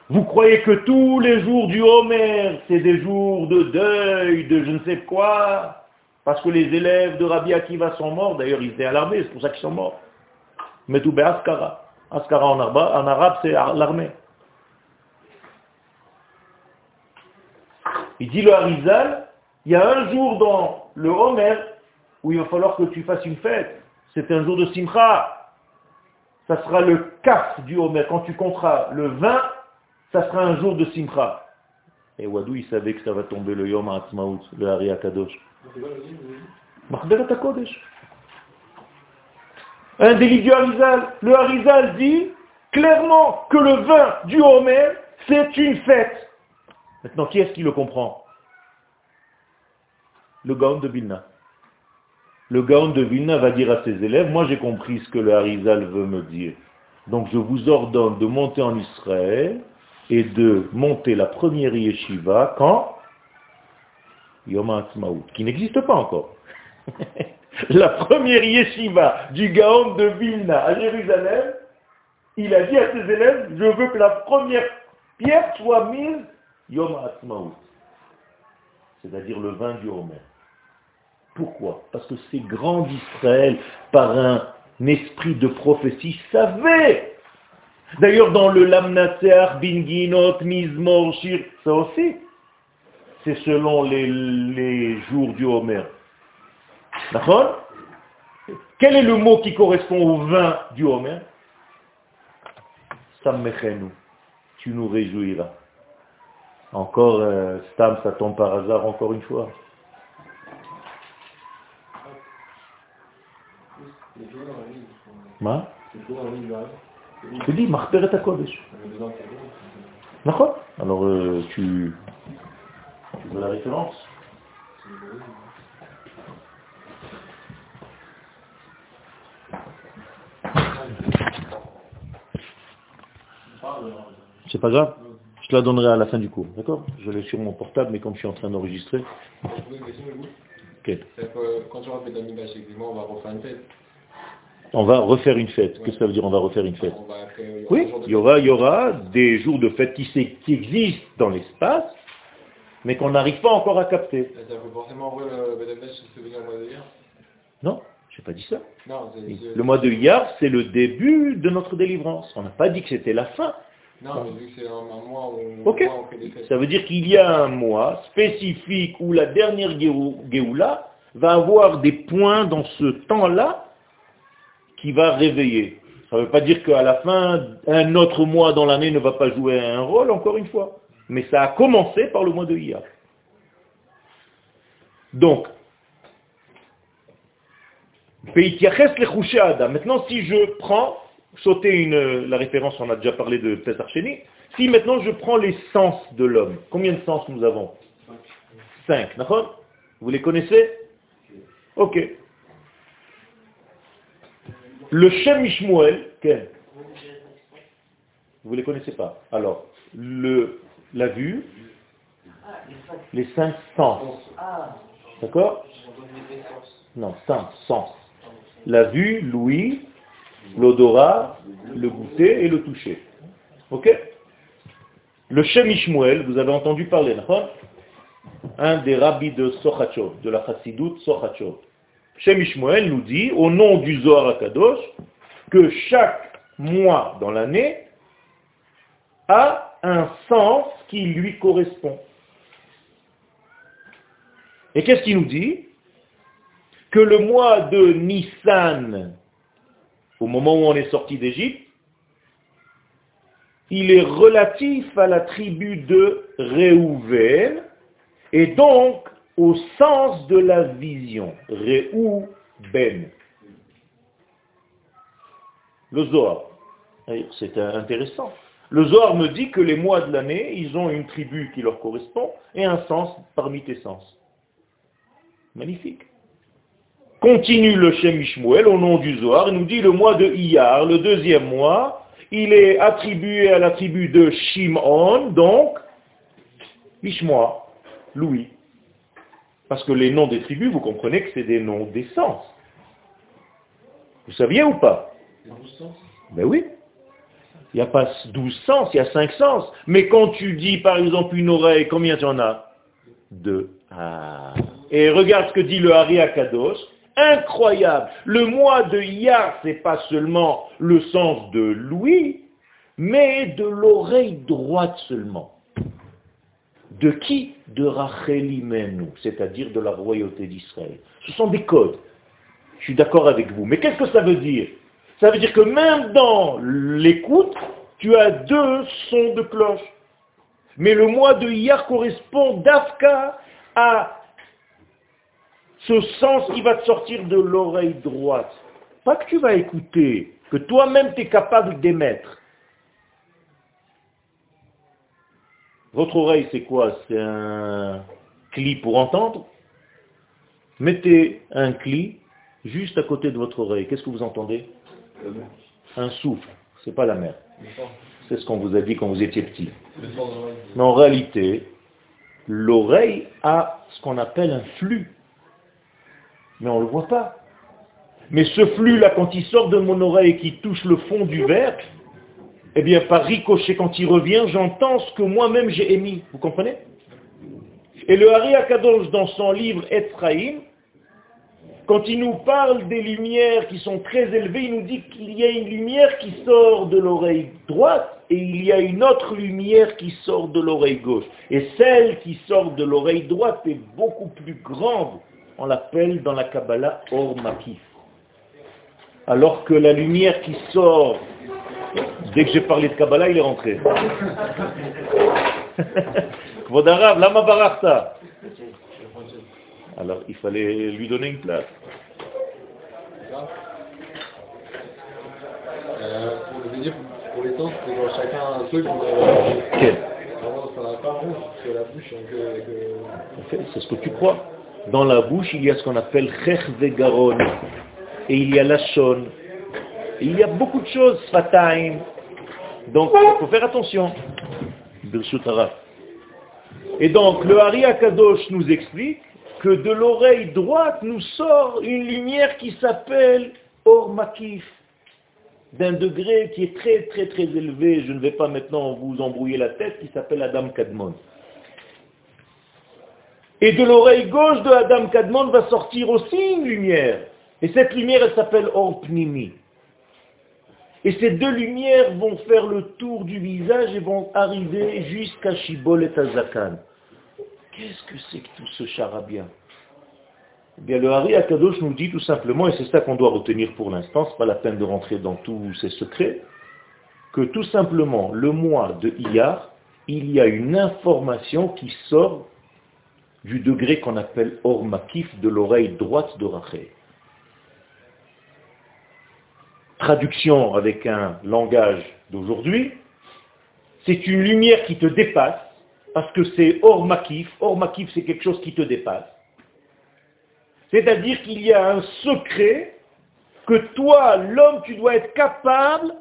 vous croyez que tous les jours du Homer, c'est des jours de deuil, de je ne sais quoi, parce que les élèves de Rabbi Akiva sont morts, d'ailleurs ils étaient alarmés, c'est pour ça qu'ils sont morts. Mais tout Askara. Askara en arabe, en arabe c'est l'armée. Il dit le Harizal, il y a un jour dans le Homer où il va falloir que tu fasses une fête. C'est un jour de Simcha. Ça sera le kaf du Homer. Quand tu compteras le 20, ça sera un jour de Simcha. Et Wadou, il savait que ça va tomber le Yom HaAtzmaut, le Hari Kadosh. Harizal. Le Harizal dit clairement que le vin du Homer, c'est une fête. Maintenant, qui est-ce qui le comprend? Le Gaon de Vilna. Le Gaon de Vilna va dire à ses élèves, moi j'ai compris ce que le Harizal veut me dire. Donc je vous ordonne de monter en Israël et de monter la première yeshiva quand? Yom HaAtzmaut, qui n'existe pas encore. la première yeshiva du Gaon de Vilna à Jérusalem, il a dit à ses élèves, je veux que la première pierre soit mise Yom HaAtzmaut, c'est-à-dire le vin du Homer. Pourquoi? Parce que ces grands d'Israël, par un esprit de prophétie, savaient D'ailleurs, dans le Lamnater, Binginot, Mizmor, Shir, ça aussi, c'est selon les, jours du Homer. D'accord? Quel est le mot qui correspond au vin du Homer? Sammechenu. Tu nous réjouiras. Encore, euh, Stam, ça tombe par hasard encore une fois. Ma je dis, Machberet HaKodesh. D'accord Alors, euh, tu, tu veux la référence C'est pas grave Je te la donnerai à la fin du cours, d'accord? Je l'ai sur mon portable, mais comme je suis en train d'enregistrer. Quand tu on va refaire une fête. On va refaire une fête. Qu'est-ce que ça veut dire on va refaire une fête Oui, il y aura, il y aura des jours de fête qui, qui existent dans l'espace, mais qu'on n'arrive pas encore à capter. Non, je n'ai pas dit ça. le mois de Iyar, c'est le début de notre délivrance. On n'a pas dit que c'était la fin. Non, mais vu que c'est un, mois où on, fait des fêtes. Ça veut dire qu'il y a un mois spécifique où la dernière Géoula va avoir des points dans ce temps-là qui va réveiller. Ça ne veut pas dire qu'à la fin, un autre mois dans l'année ne va pas jouer un rôle, encore une fois. Mais ça a commencé par le mois de Iyar. Donc, maintenant si je prends, sauter une, la référence, on a déjà parlé de Pesach si maintenant je prends les sens de l'homme, combien de sens nous avons? Cinq, d'accord? Vous les connaissez? Ok. Le Shem Ishmuel, quel Vous ne les connaissez pas. Alors, le, la vue, les cinq sens. D'accord Non, cinq sens. La vue, l'ouïe, l'odorat, le goûter et le toucher. Ok Le Shem Ishmuel, vous avez entendu parler, un des rabbis de Sochachov, de la Chassidut Sochachov. Shem nous dit, au nom du Zohar Akadosh, que chaque mois dans l'année a un sens qui lui correspond. Et qu'est-ce qu'il nous dit? Que le mois de Nissan, au moment où on est sorti d'Égypte, il est relatif à la tribu de Réhouven, et donc au sens de la vision. Réhouven. Le Zohar. C'est intéressant. Le Zohar me dit que les mois de l'année, ils ont une tribu qui leur correspond et un sens parmi tes sens. Magnifique. Continue le Shem Ishmuel au nom du Zohar, il nous dit le mois de Iyar, le deuxième mois, il est attribué à la tribu de Shimon, donc Ishmoa, Louis. Parce que les noms des tribus, vous comprenez que c'est des noms d'essence. Vous saviez ou pas Ben oui. Il n'y a pas 12 sens, il y a 5 sens. Mais quand tu dis par exemple une oreille, combien tu en as Deux. Ah. Et regarde ce que dit le Hari Akadosh. Incroyable. Le mois de Iyar, c'est pas seulement le sens de l'ouïe, mais de l'oreille droite seulement. De qui De Rachelimenu, c'est-à-dire de la royauté d'Israël. Ce sont des codes. Je suis d'accord avec vous. Mais qu'est-ce que ça veut dire? Ça veut dire que même dans l'écoute, tu as deux sons de cloche. Mais le mois de Iyar correspond d'Afka à ce sens qui va te sortir de l'oreille droite. Pas que tu vas écouter, que toi-même tu es capable d'émettre. Votre oreille, c'est quoi? C'est un cli pour entendre? Mettez un cli juste à côté de votre oreille. Qu'est-ce que vous entendez? Un souffle. C'est pas la mer. C'est ce qu'on vous a dit quand vous étiez petit. Mais en réalité, l'oreille a ce qu'on appelle un flux mais on ne le voit pas. Mais ce flux-là, quand il sort de mon oreille et qui touche le fond du verre, eh bien, par ricochet, quand il revient, j'entends ce que moi-même j'ai émis. Vous comprenez? Et le Hari Akadosh, dans son livre Ephraim, quand il nous parle des lumières qui sont très élevées, il nous dit qu'il y a une lumière qui sort de l'oreille droite et il y a une autre lumière qui sort de l'oreille gauche. Et celle qui sort de l'oreille droite est beaucoup plus grande on l'appelle dans la Kabbalah Or Makif. Alors que la lumière qui sort, dès que j'ai parlé de Kabbalah, il est rentré. lama barachta. Alors il fallait lui donner une place. Euh, pour les temps, c'est chacun un truc. Euh, ça n'a pas rouge, c'est la bouche. C'est ce que tu crois. Dans la bouche, il y a ce qu'on appelle Chech Garon, et il y a la Shon. Il y a beaucoup de choses, Fataim. Donc, il faut faire attention. Et donc, le Hari Akadosh nous explique que de l'oreille droite nous sort une lumière qui s'appelle Or Makif, d'un degré qui est très très très élevé, je ne vais pas maintenant vous embrouiller la tête, qui s'appelle Adam Kadmon. Et de l'oreille gauche de Adam Kadmon va sortir aussi une lumière. Et cette lumière, elle s'appelle Orpnimi. Et ces deux lumières vont faire le tour du visage et vont arriver jusqu'à Shibol et Azakan. Qu'est-ce que c'est que tout ce charabia? Eh bien, le Hari Akadosh nous dit tout simplement, et c'est ça qu'on doit retenir pour l'instant, ce n'est pas la peine de rentrer dans tous ces secrets, que tout simplement, le mois de Iyar, il y a une information qui sort du degré qu'on appelle or de l'oreille droite de Rachel. Traduction avec un langage d'aujourd'hui, c'est une lumière qui te dépasse, parce que c'est or makif. Or c'est quelque chose qui te dépasse. C'est-à-dire qu'il y a un secret que toi, l'homme, tu dois être capable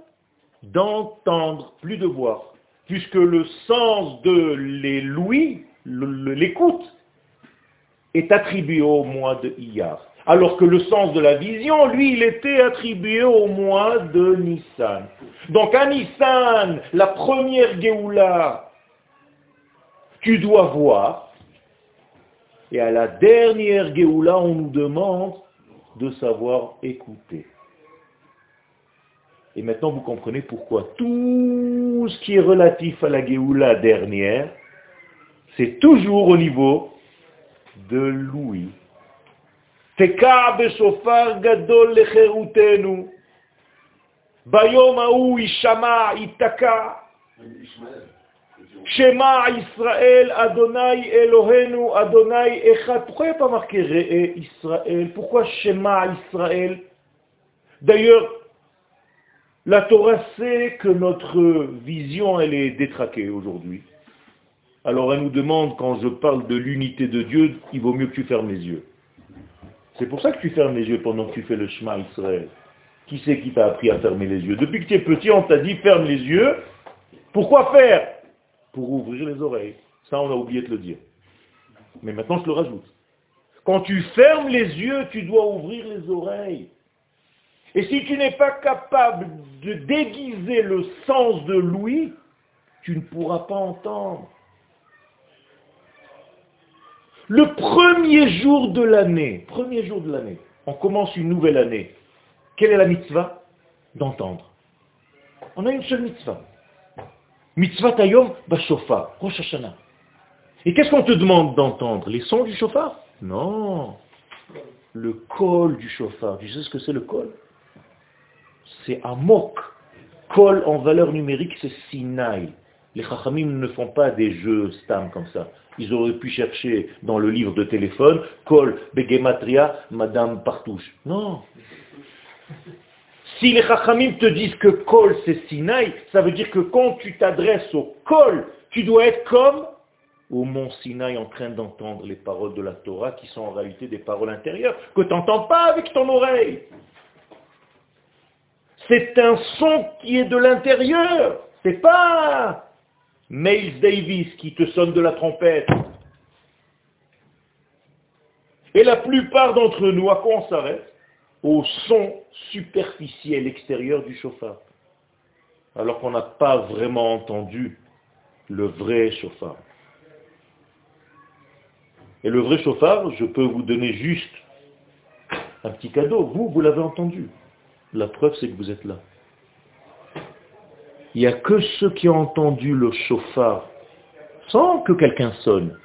d'entendre, plus de voir, puisque le sens de l'ouïe, l'écoute, est attribué au mois de Iyar. Alors que le sens de la vision, lui, il était attribué au mois de Nissan. Donc à Nissan, la première Géoula, tu dois voir. Et à la dernière Géoula, on nous demande de savoir écouter. Et maintenant, vous comprenez pourquoi tout ce qui est relatif à la Géoula dernière, c'est toujours au niveau de l'ouïe. Shema Israël, Adonai Elohenu, Adonai Echad. Pourquoi il pas marqué Re'e Israël Pourquoi Shema Israël D'ailleurs, la Torah sait que notre vision, elle est détraquée aujourd'hui. Alors elle nous demande, quand je parle de l'unité de Dieu, il vaut mieux que tu fermes les yeux. C'est pour ça que tu fermes les yeux pendant que tu fais le chemin Israël. Qui c'est qui t'a appris à fermer les yeux? Depuis que tu es petit, on t'a dit ferme les yeux. Pourquoi faire? Pour ouvrir les oreilles. Ça, on a oublié de le dire. Mais maintenant, je le rajoute. Quand tu fermes les yeux, tu dois ouvrir les oreilles. Et si tu n'es pas capable de déguiser le sens de l'ouïe, tu ne pourras pas entendre. Le premier jour de l'année, premier jour de l'année, on commence une nouvelle année. Quelle est la mitzvah D'entendre. On a une seule mitzvah. Mitzvah tayom bashofa, Rosh Hashanah. Et qu'est-ce qu'on te demande d'entendre Les sons du chauffard Non. Le col du chauffard. Tu sais ce que c'est le col C'est amok. Col en valeur numérique, c'est Sinaï. Les chachamim ne font pas des jeux stam comme ça. Ils auraient pu chercher dans le livre de téléphone, Kol, Begematria, Madame Partouche. Non. Si les chachamim te disent que Kol c'est Sinaï, ça veut dire que quand tu t'adresses au Kol, tu dois être comme au mont Sinaï en train d'entendre les paroles de la Torah qui sont en réalité des paroles intérieures que tu n'entends pas avec ton oreille. C'est un son qui est de l'intérieur. C'est pas Miles Davis qui te sonne de la trompette. Et la plupart d'entre nous, à quoi on s'arrête? Au son superficiel extérieur du chauffard. Alors qu'on n'a pas vraiment entendu le vrai chauffard. Et le vrai chauffard, je peux vous donner juste un petit cadeau. Vous, vous l'avez entendu. La preuve, c'est que vous êtes là. Il n'y a que ceux qui ont entendu le chauffard sans que quelqu'un sonne.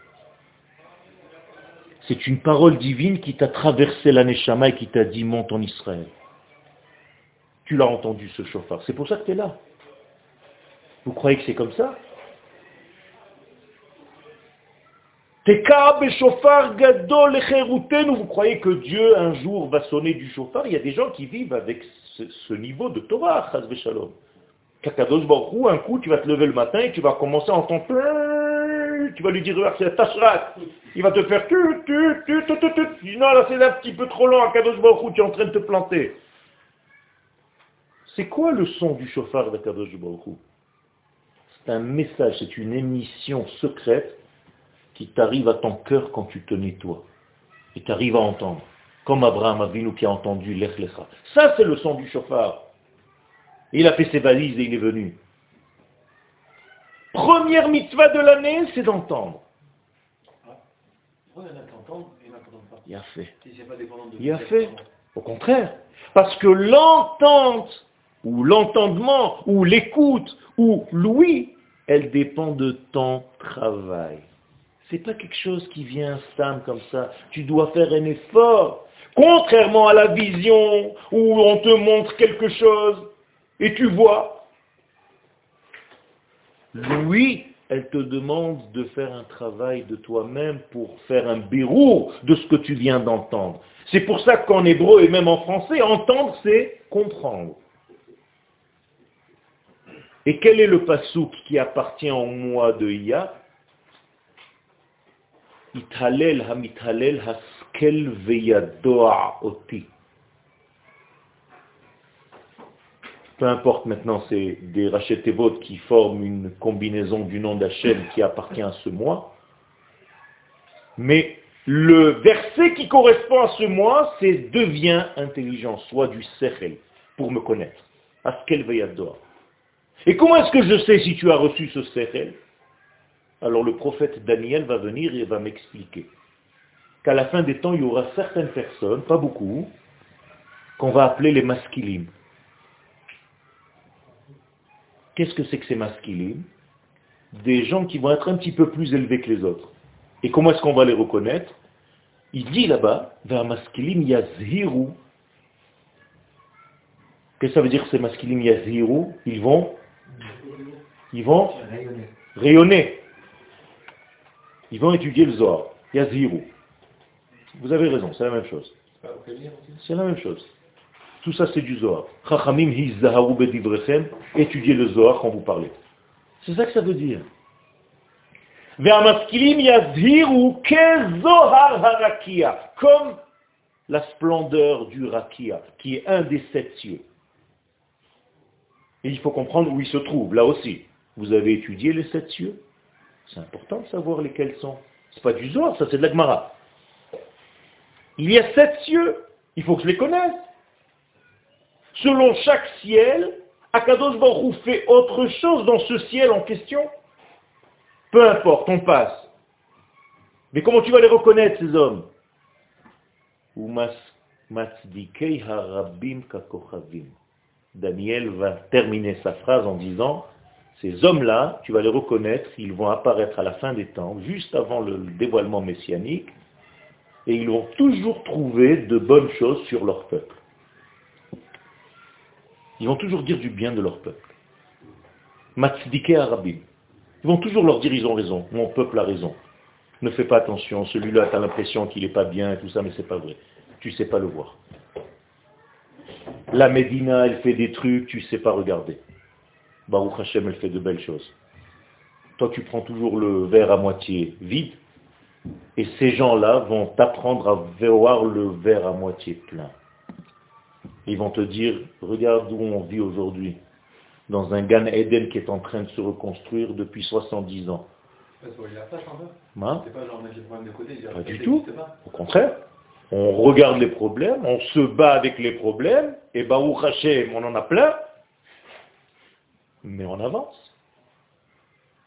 C'est une parole divine qui t'a traversé l'aneshama et qui t'a dit monte en Israël. Tu l'as entendu ce chauffard. C'est pour ça que tu es là. Vous croyez que c'est comme ça? Vous croyez que Dieu un jour va sonner du chauffard? Il y a des gens qui vivent avec ce, niveau de Torah, shalom. Kakadosh Baruch un coup, tu vas te lever le matin et tu vas commencer à entendre tu vas lui dire, c'est Tashrat. Il va te faire tu, tu, tu, tu, tu, tu. Non, là, c'est un petit peu trop long, Kadosh Baruch tu es en train de te planter. C'est quoi le son du chauffard d'Akadosh Baruch C'est un message, c'est une émission secrète qui t'arrive à ton cœur quand tu te nettoies. Et tu arrives à entendre. Comme Abraham Avinu qui a entendu l'Ech Ça, c'est le son du chauffard. Il a fait ses valises et il est venu. Première mitzvah de l'année, c'est d'entendre. Il a fait. Il a fait. Au contraire. Parce que l'entente, ou l'entendement, ou l'écoute, ou l'ouïe, elle dépend de ton travail. C'est pas quelque chose qui vient Sam comme ça. Tu dois faire un effort. Contrairement à la vision où on te montre quelque chose, et tu vois, Louis, elle te demande de faire un travail de toi-même pour faire un bérou de ce que tu viens d'entendre. C'est pour ça qu'en hébreu et même en français, entendre, c'est comprendre. Et quel est le pasouk qui appartient au mois de Iya haskel oti. Peu importe maintenant, c'est des votes qui forment une combinaison du nom d'Hachem qui appartient à ce mois. Mais le verset qui correspond à ce mois, c'est devient intelligent, soit du sechel, pour me connaître. Askel veyador. Et comment est-ce que je sais si tu as reçu ce sechel? Alors le prophète Daniel va venir et va m'expliquer qu'à la fin des temps, il y aura certaines personnes, pas beaucoup, qu'on va appeler les masculines. Qu'est-ce que c'est que ces masculines Des gens qui vont être un petit peu plus élevés que les autres. Et comment est-ce qu'on va les reconnaître? Il dit là-bas, vers masculine yazhiru. Qu'est-ce que ça veut dire ces masculines yazhiru? Ils vont Ils vont rayonner. Ils vont étudier le Zohar. Yazhiru. Vous avez raison, c'est la même chose. C'est la même chose. Tout ça, c'est du Zohar. Chachamim étudiez le Zohar quand vous parlez. C'est ça que ça veut dire. Comme la splendeur du rakia, qui est un des sept cieux. Et il faut comprendre où il se trouve, là aussi. Vous avez étudié les sept cieux? C'est important de savoir lesquels sont. C'est pas du Zohar, ça c'est de la Gemara. Il y a sept cieux, il faut que je les connaisse. Selon chaque ciel, Akadosh Baruch fait autre chose dans ce ciel en question. Peu importe, on passe. Mais comment tu vas les reconnaître, ces hommes Daniel va terminer sa phrase en disant, ces hommes-là, tu vas les reconnaître, ils vont apparaître à la fin des temps, juste avant le dévoilement messianique, et ils vont toujours trouver de bonnes choses sur leur peuple. Ils vont toujours dire du bien de leur peuple. Matzdike Arabim. Ils vont toujours leur dire ils ont raison, mon peuple a raison. Ne fais pas attention, celui-là, tu as l'impression qu'il n'est pas bien et tout ça, mais c'est pas vrai. Tu ne sais pas le voir. La Médina, elle fait des trucs, tu ne sais pas regarder. Baruch Hashem, elle fait de belles choses. Toi, tu prends toujours le verre à moitié vide, et ces gens-là vont t'apprendre à voir le verre à moitié plein. Ils vont te dire, regarde où on vit aujourd'hui, dans un Gan Eden qui est en train de se reconstruire depuis 70 ans. Pas du tout. Au contraire. On regarde les problèmes, on se bat avec les problèmes, et Baou Hashem, on en a plein, mais on avance.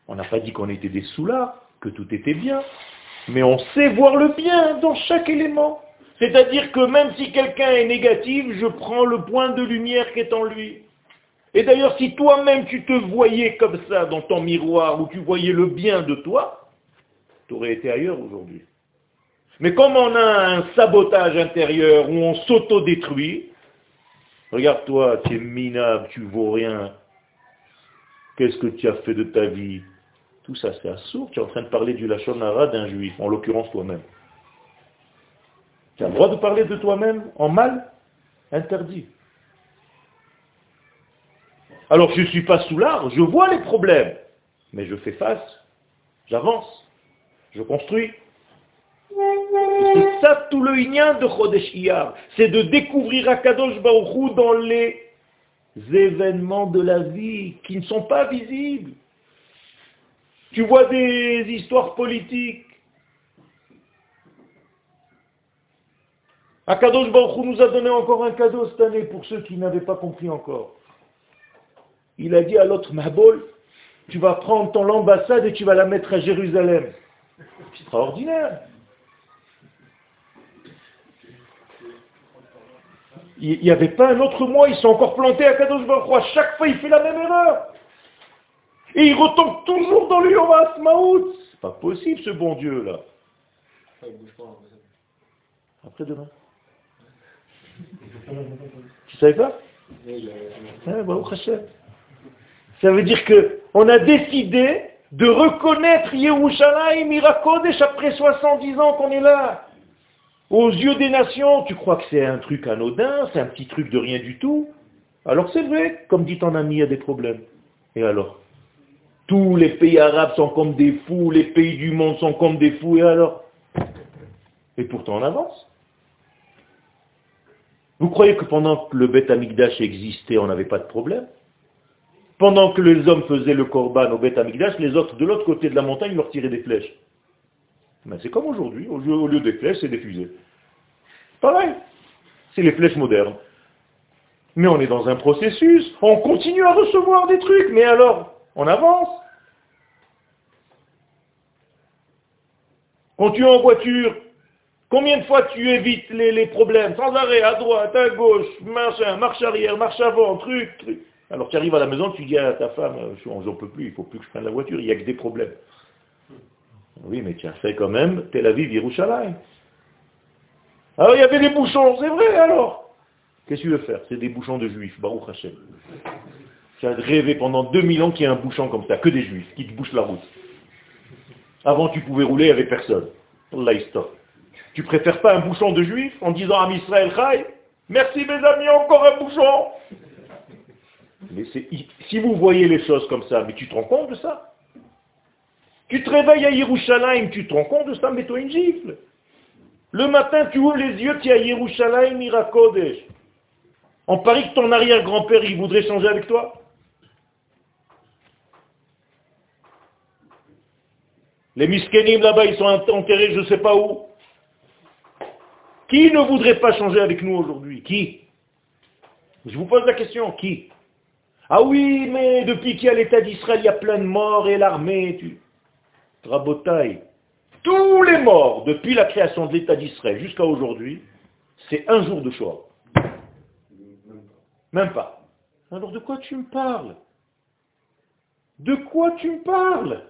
On n'a pas dit qu'on était des soulards, que tout était bien. Mais on sait voir le bien dans chaque élément. C'est-à-dire que même si quelqu'un est négatif, je prends le point de lumière qui est en lui. Et d'ailleurs, si toi-même tu te voyais comme ça dans ton miroir, où tu voyais le bien de toi, tu aurais été ailleurs aujourd'hui. Mais comme on a un sabotage intérieur où on s'auto-détruit, regarde-toi, tu es minable, tu vaux rien. Qu'est-ce que tu as fait de ta vie? Tout ça, c'est assourd. Tu es en train de parler du Lachonara d'un juif, en l'occurrence toi-même. Tu as le droit de parler de toi-même en mal Interdit. Alors je ne suis pas sous l'art, je vois les problèmes, mais je fais face, j'avance, je construis. C'est ça tout le lien de Chodesh Iyar, c'est de découvrir Akadosh Baruch dans les événements de la vie qui ne sont pas visibles. Tu vois des histoires politiques. Akadosh Baruch nous a donné encore un cadeau cette année pour ceux qui n'avaient pas compris encore. Il a dit à l'autre Mahbol, tu vas prendre ton ambassade et tu vas la mettre à Jérusalem. Extraordinaire. Il n'y avait pas un autre mois, ils sont encore plantés à Kadosh Baruch À chaque fois, il fait la même erreur. Et il retombe toujours dans le Maout. C'est pas possible ce bon Dieu là. Après demain. Tu savais pas? Ah, Ça veut dire que on a décidé de reconnaître Yerushalayim Mirakodesh après 70 ans qu'on est là. Aux yeux des nations, tu crois que c'est un truc anodin, c'est un petit truc de rien du tout? Alors c'est vrai, comme dit ton ami, il y a des problèmes. Et alors? Tous les pays arabes sont comme des fous, les pays du monde sont comme des fous, et alors? Et pourtant on avance. Vous croyez que pendant que le Beth Amikdash existait, on n'avait pas de problème? Pendant que les hommes faisaient le korban au Beth Amikdash, les autres de l'autre côté de la montagne leur tiraient des flèches. Mais c'est comme aujourd'hui, au lieu, au lieu des flèches, c'est des fusées. Pareil, c'est les flèches modernes. Mais on est dans un processus, on continue à recevoir des trucs, mais alors, on avance. Quand tu es en voiture, combien de fois tu évites les, problèmes Sans arrêt, à droite, à gauche, machin, marche arrière, marche avant, truc, truc. Alors tu arrives à la maison, tu dis à ta femme, j'en peux plus, il faut plus que je prenne la voiture, il n'y a que des problèmes. Oui, mais as fait quand même Tel Aviv, Yerushalayim. Alors il y avait des bouchons, c'est vrai alors. Qu'est-ce que tu veux faire C'est des bouchons de juifs, Baruch Hashem. Tu as rêvé pendant 2000 ans qu'il y ait un bouchon comme ça, que des juifs, qui te bouchent la route. Avant, tu pouvais rouler avec personne. Allah Tu préfères pas un bouchon de juif en disant à Israël Chai, merci mes amis, encore un bouchon Mais si vous voyez les choses comme ça, mais tu te rends compte de ça? Tu te réveilles à Yerushalayim, tu te rends compte de ça, mets-toi une gifle. Le matin, tu ouvres les yeux, tu es à Yerushalayim, Irakodesh. On parie que ton arrière-grand-père, il voudrait changer avec toi? Les miskenim là-bas, ils sont enterrés je ne sais pas où. Qui ne voudrait pas changer avec nous aujourd'hui? Qui? Je vous pose la question, qui? Ah oui, mais depuis qu'il y a l'État d'Israël, il y a plein de morts et l'armée, tu... Rabotaille. Tous les morts, depuis la création de l'État d'Israël jusqu'à aujourd'hui, c'est un jour de choix. Même pas. Alors de quoi tu me parles? De quoi tu me parles?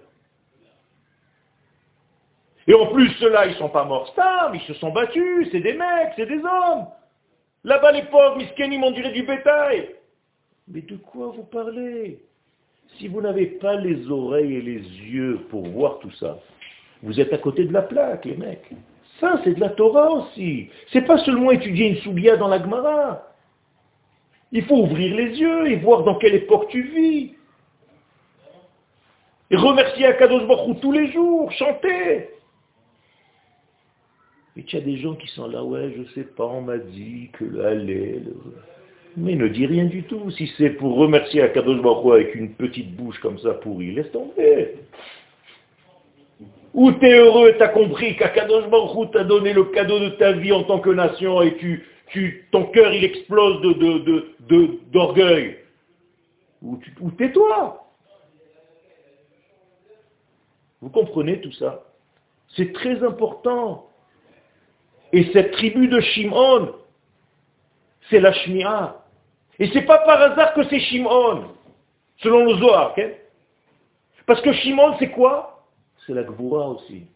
Et en plus, ceux-là, ils ne sont pas morts stables, ils se sont battus, c'est des mecs, c'est des hommes. Là-bas, les pauvres, miskenim, on dirait du bétail. Mais de quoi vous parlez? Si vous n'avez pas les oreilles et les yeux pour voir tout ça, vous êtes à côté de la plaque, les mecs. Ça, c'est de la Torah aussi. C'est pas seulement étudier une soubia dans la Gemara. Il faut ouvrir les yeux et voir dans quelle époque tu vis. Et remercier Akadosh Baruch tous les jours, chanter. Et tu as des gens qui sont là, ouais, je sais pas, on m'a dit que l'allée... Mais ne dis rien du tout. Si c'est pour remercier Akadosh Baruch avec une petite bouche comme ça pourrie, laisse tomber. Ou tu es heureux, tu as compris qu'Akadosh Baruch t'a donné le cadeau de ta vie en tant que nation et tu, tu, ton cœur il explose d'orgueil. De, de, ou tais-toi. Vous comprenez tout ça? C'est très important. Et cette tribu de Shimon, c'est la Shmi'a. Et c'est pas par hasard que c'est Shimon, selon le Zohar. Parce que Shimon, c'est quoi? C'est la Gvoura aussi.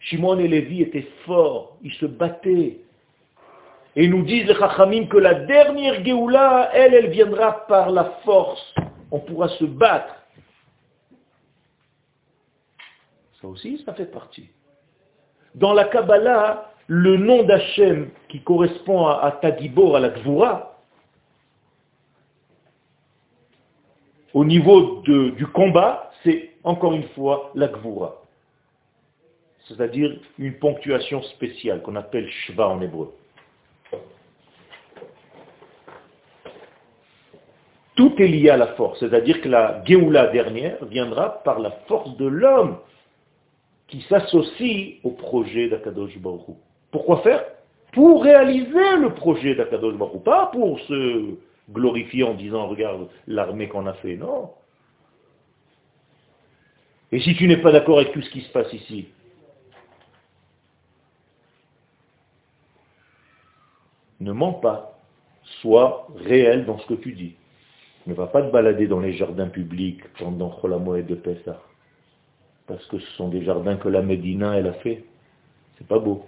Shimon et Lévi étaient forts, ils se battaient. Et nous disent les Chachamim que la dernière Géoula, elle, elle viendra par la force. On pourra se battre. Ça aussi, ça fait partie. Dans la Kabbalah, le nom d'Hachem qui correspond à, Tadibor, à la Gvura, au niveau du combat, c'est encore une fois la Gvura. C'est-à-dire une ponctuation spéciale qu'on appelle Shva en hébreu. Tout est lié à la force, c'est-à-dire que la Géoula dernière viendra par la force de l'homme qui s'associe au projet d'Akadosh Baruch pourquoi faire Pour réaliser le projet d'Akadosh Baruch pas pour se glorifier en disant regarde l'armée qu'on a fait, non. Et si tu n'es pas d'accord avec tout ce qui se passe ici, ne mens pas, sois réel dans ce que tu dis. Ne va pas te balader dans les jardins publics pendant Cholamoed de Pessah. Parce que ce sont des jardins que la Médina, elle a fait. C'est pas beau.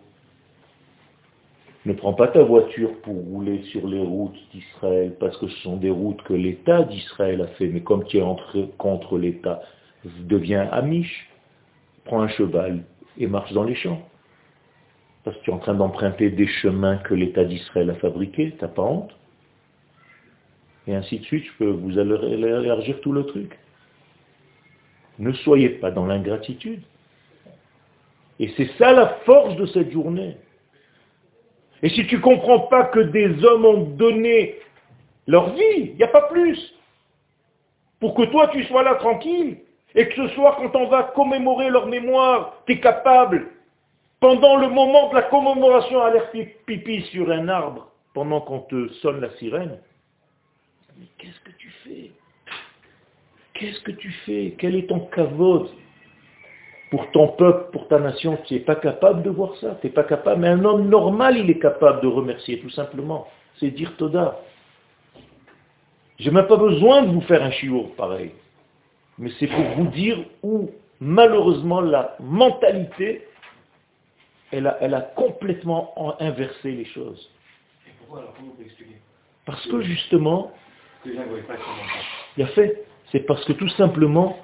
Ne prends pas ta voiture pour rouler sur les routes d'Israël, parce que ce sont des routes que l'État d'Israël a fait. Mais comme tu es entre, contre l'État, deviens amiche, prends un cheval et marche dans les champs. Parce que tu es en train d'emprunter des chemins que l'État d'Israël a fabriqués, t'as pas honte? Et ainsi de suite, je peux vous élargir tout le truc. Ne soyez pas dans l'ingratitude. Et c'est ça la force de cette journée. Et si tu ne comprends pas que des hommes ont donné leur vie, il n'y a pas plus. Pour que toi tu sois là tranquille, et que ce soir quand on va commémorer leur mémoire, tu es capable, pendant le moment de la commémoration, à l'air pipi sur un arbre, pendant qu'on te sonne la sirène. Mais qu'est-ce que tu fais? Qu'est-ce que tu fais? Quel est ton cavote? Pour ton peuple, pour ta nation Tu n'es pas capable de voir ça, tu n'es pas capable. Mais un homme normal, il est capable de remercier, tout simplement. C'est dire Toda. Je n'ai même pas besoin de vous faire un chiour pareil. Mais c'est pour vous dire où, malheureusement, la mentalité, elle a, elle a complètement inversé les choses. Et pourquoi alors Comment vous expliquer? Parce que justement, il a fait c'est parce que tout simplement,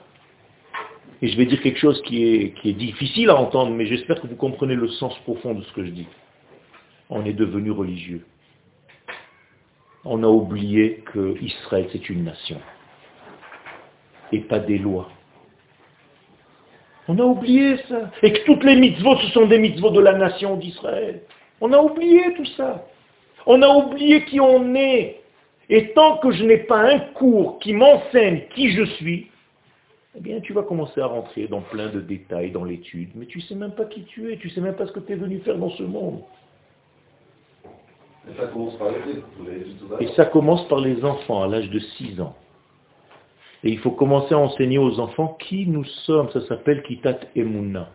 et je vais dire quelque chose qui est, difficile à entendre, mais j'espère que vous comprenez le sens profond de ce que je dis. On est devenu religieux. On a oublié que Israël, c'est une nation. Et pas des lois. On a oublié ça. Et que toutes les mitzvot, ce sont des mitzvot de la nation d'Israël. On a oublié tout ça. On a oublié qui on est. Et tant que je n'ai pas un cours qui m'enseigne qui je suis, eh bien tu vas commencer à rentrer dans plein de détails dans l'étude, mais tu ne sais même pas qui tu es, tu ne sais même pas ce que tu es venu faire dans ce monde. Et ça commence par Et ça commence les enfants à l'âge de 6 ans. Et il faut commencer à enseigner aux enfants qui nous sommes, ça s'appelle Kitat Emuna.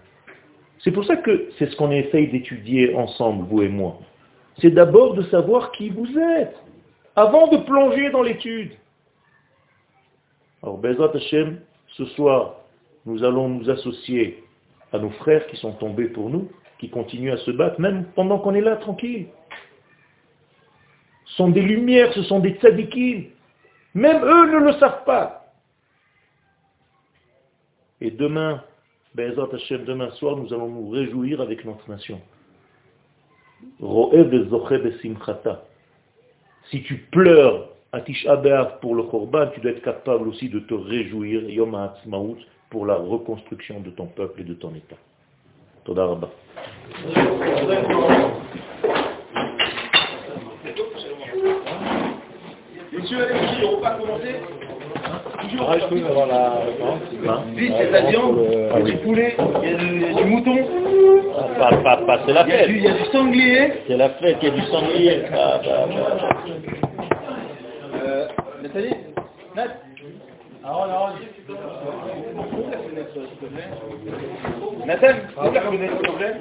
C'est pour ça que c'est ce qu'on essaye d'étudier ensemble, vous et moi. C'est d'abord de savoir qui vous êtes, avant de plonger dans l'étude. Alors, Bezrat Hashem, ce soir, nous allons nous associer à nos frères qui sont tombés pour nous, qui continuent à se battre, même pendant qu'on est là, tranquille. Ce sont des lumières, ce sont des tzadikim. Même eux ne le savent pas. Et demain, Bezrat Hashem, demain soir, nous allons nous réjouir avec notre nation. Si tu pleures à Tisha pour le Korban, tu dois être capable aussi de te réjouir, Yom HaAtzmaut, pour la reconstruction de ton peuple et de ton État. Toda Rabba. Monsieur, aussi, on va pas commencer Toujours. Ah, je peux avoir la référence Hein c'est de la viande, il y a du poulet, il y a du, mouton, Pas, pas, pas, c'est la il y, a du, il y fête. a du sanglier. C'est la fête, il y a du sanglier. Ah, bah, bah. te plaît.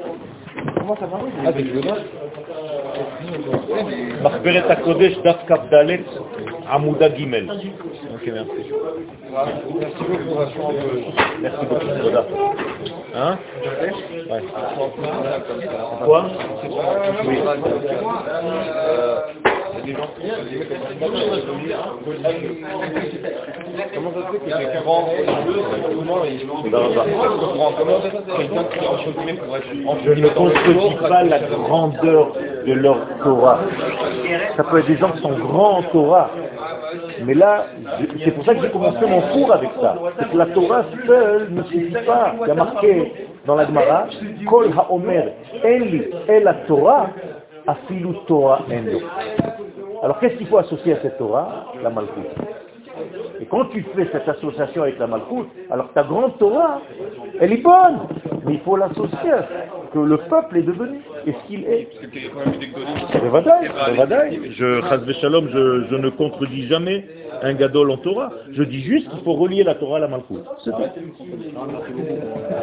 Comment ça va Ah, c'est le מחברת הקודש, דף כ"ד, עמודה ג'. Ok, merci. Merci beaucoup, Rachel. Merci beaucoup, תודה. Hein Ouais. Comme ça. Quoi Oui. Comment ça fait que quelqu'un Je ne contredis pas la grandeur de leur Torah. Ça peut être des gens qui sont grands en Torah. Mais là, c'est pour ça que j'ai commencé mon cours avec ça. C'est que la Torah seule ne suffit pas. Il y a marqué dans la Gemara, Kol HaOmer Eli la Torah afilu Torah enlo. Alors qu'est-ce qu'il faut associer à cette Torah? La Malchut. Et quand tu fais cette association avec la Malchut, alors ta grande Torah, elle est bonne, mais il faut l'associer que le peuple est devenu et ce qu'il est. Je, chas v'shalom, je, je ne contredis jamais un gadol en Torah. Je dis juste qu'il faut relier la Torah à la tout.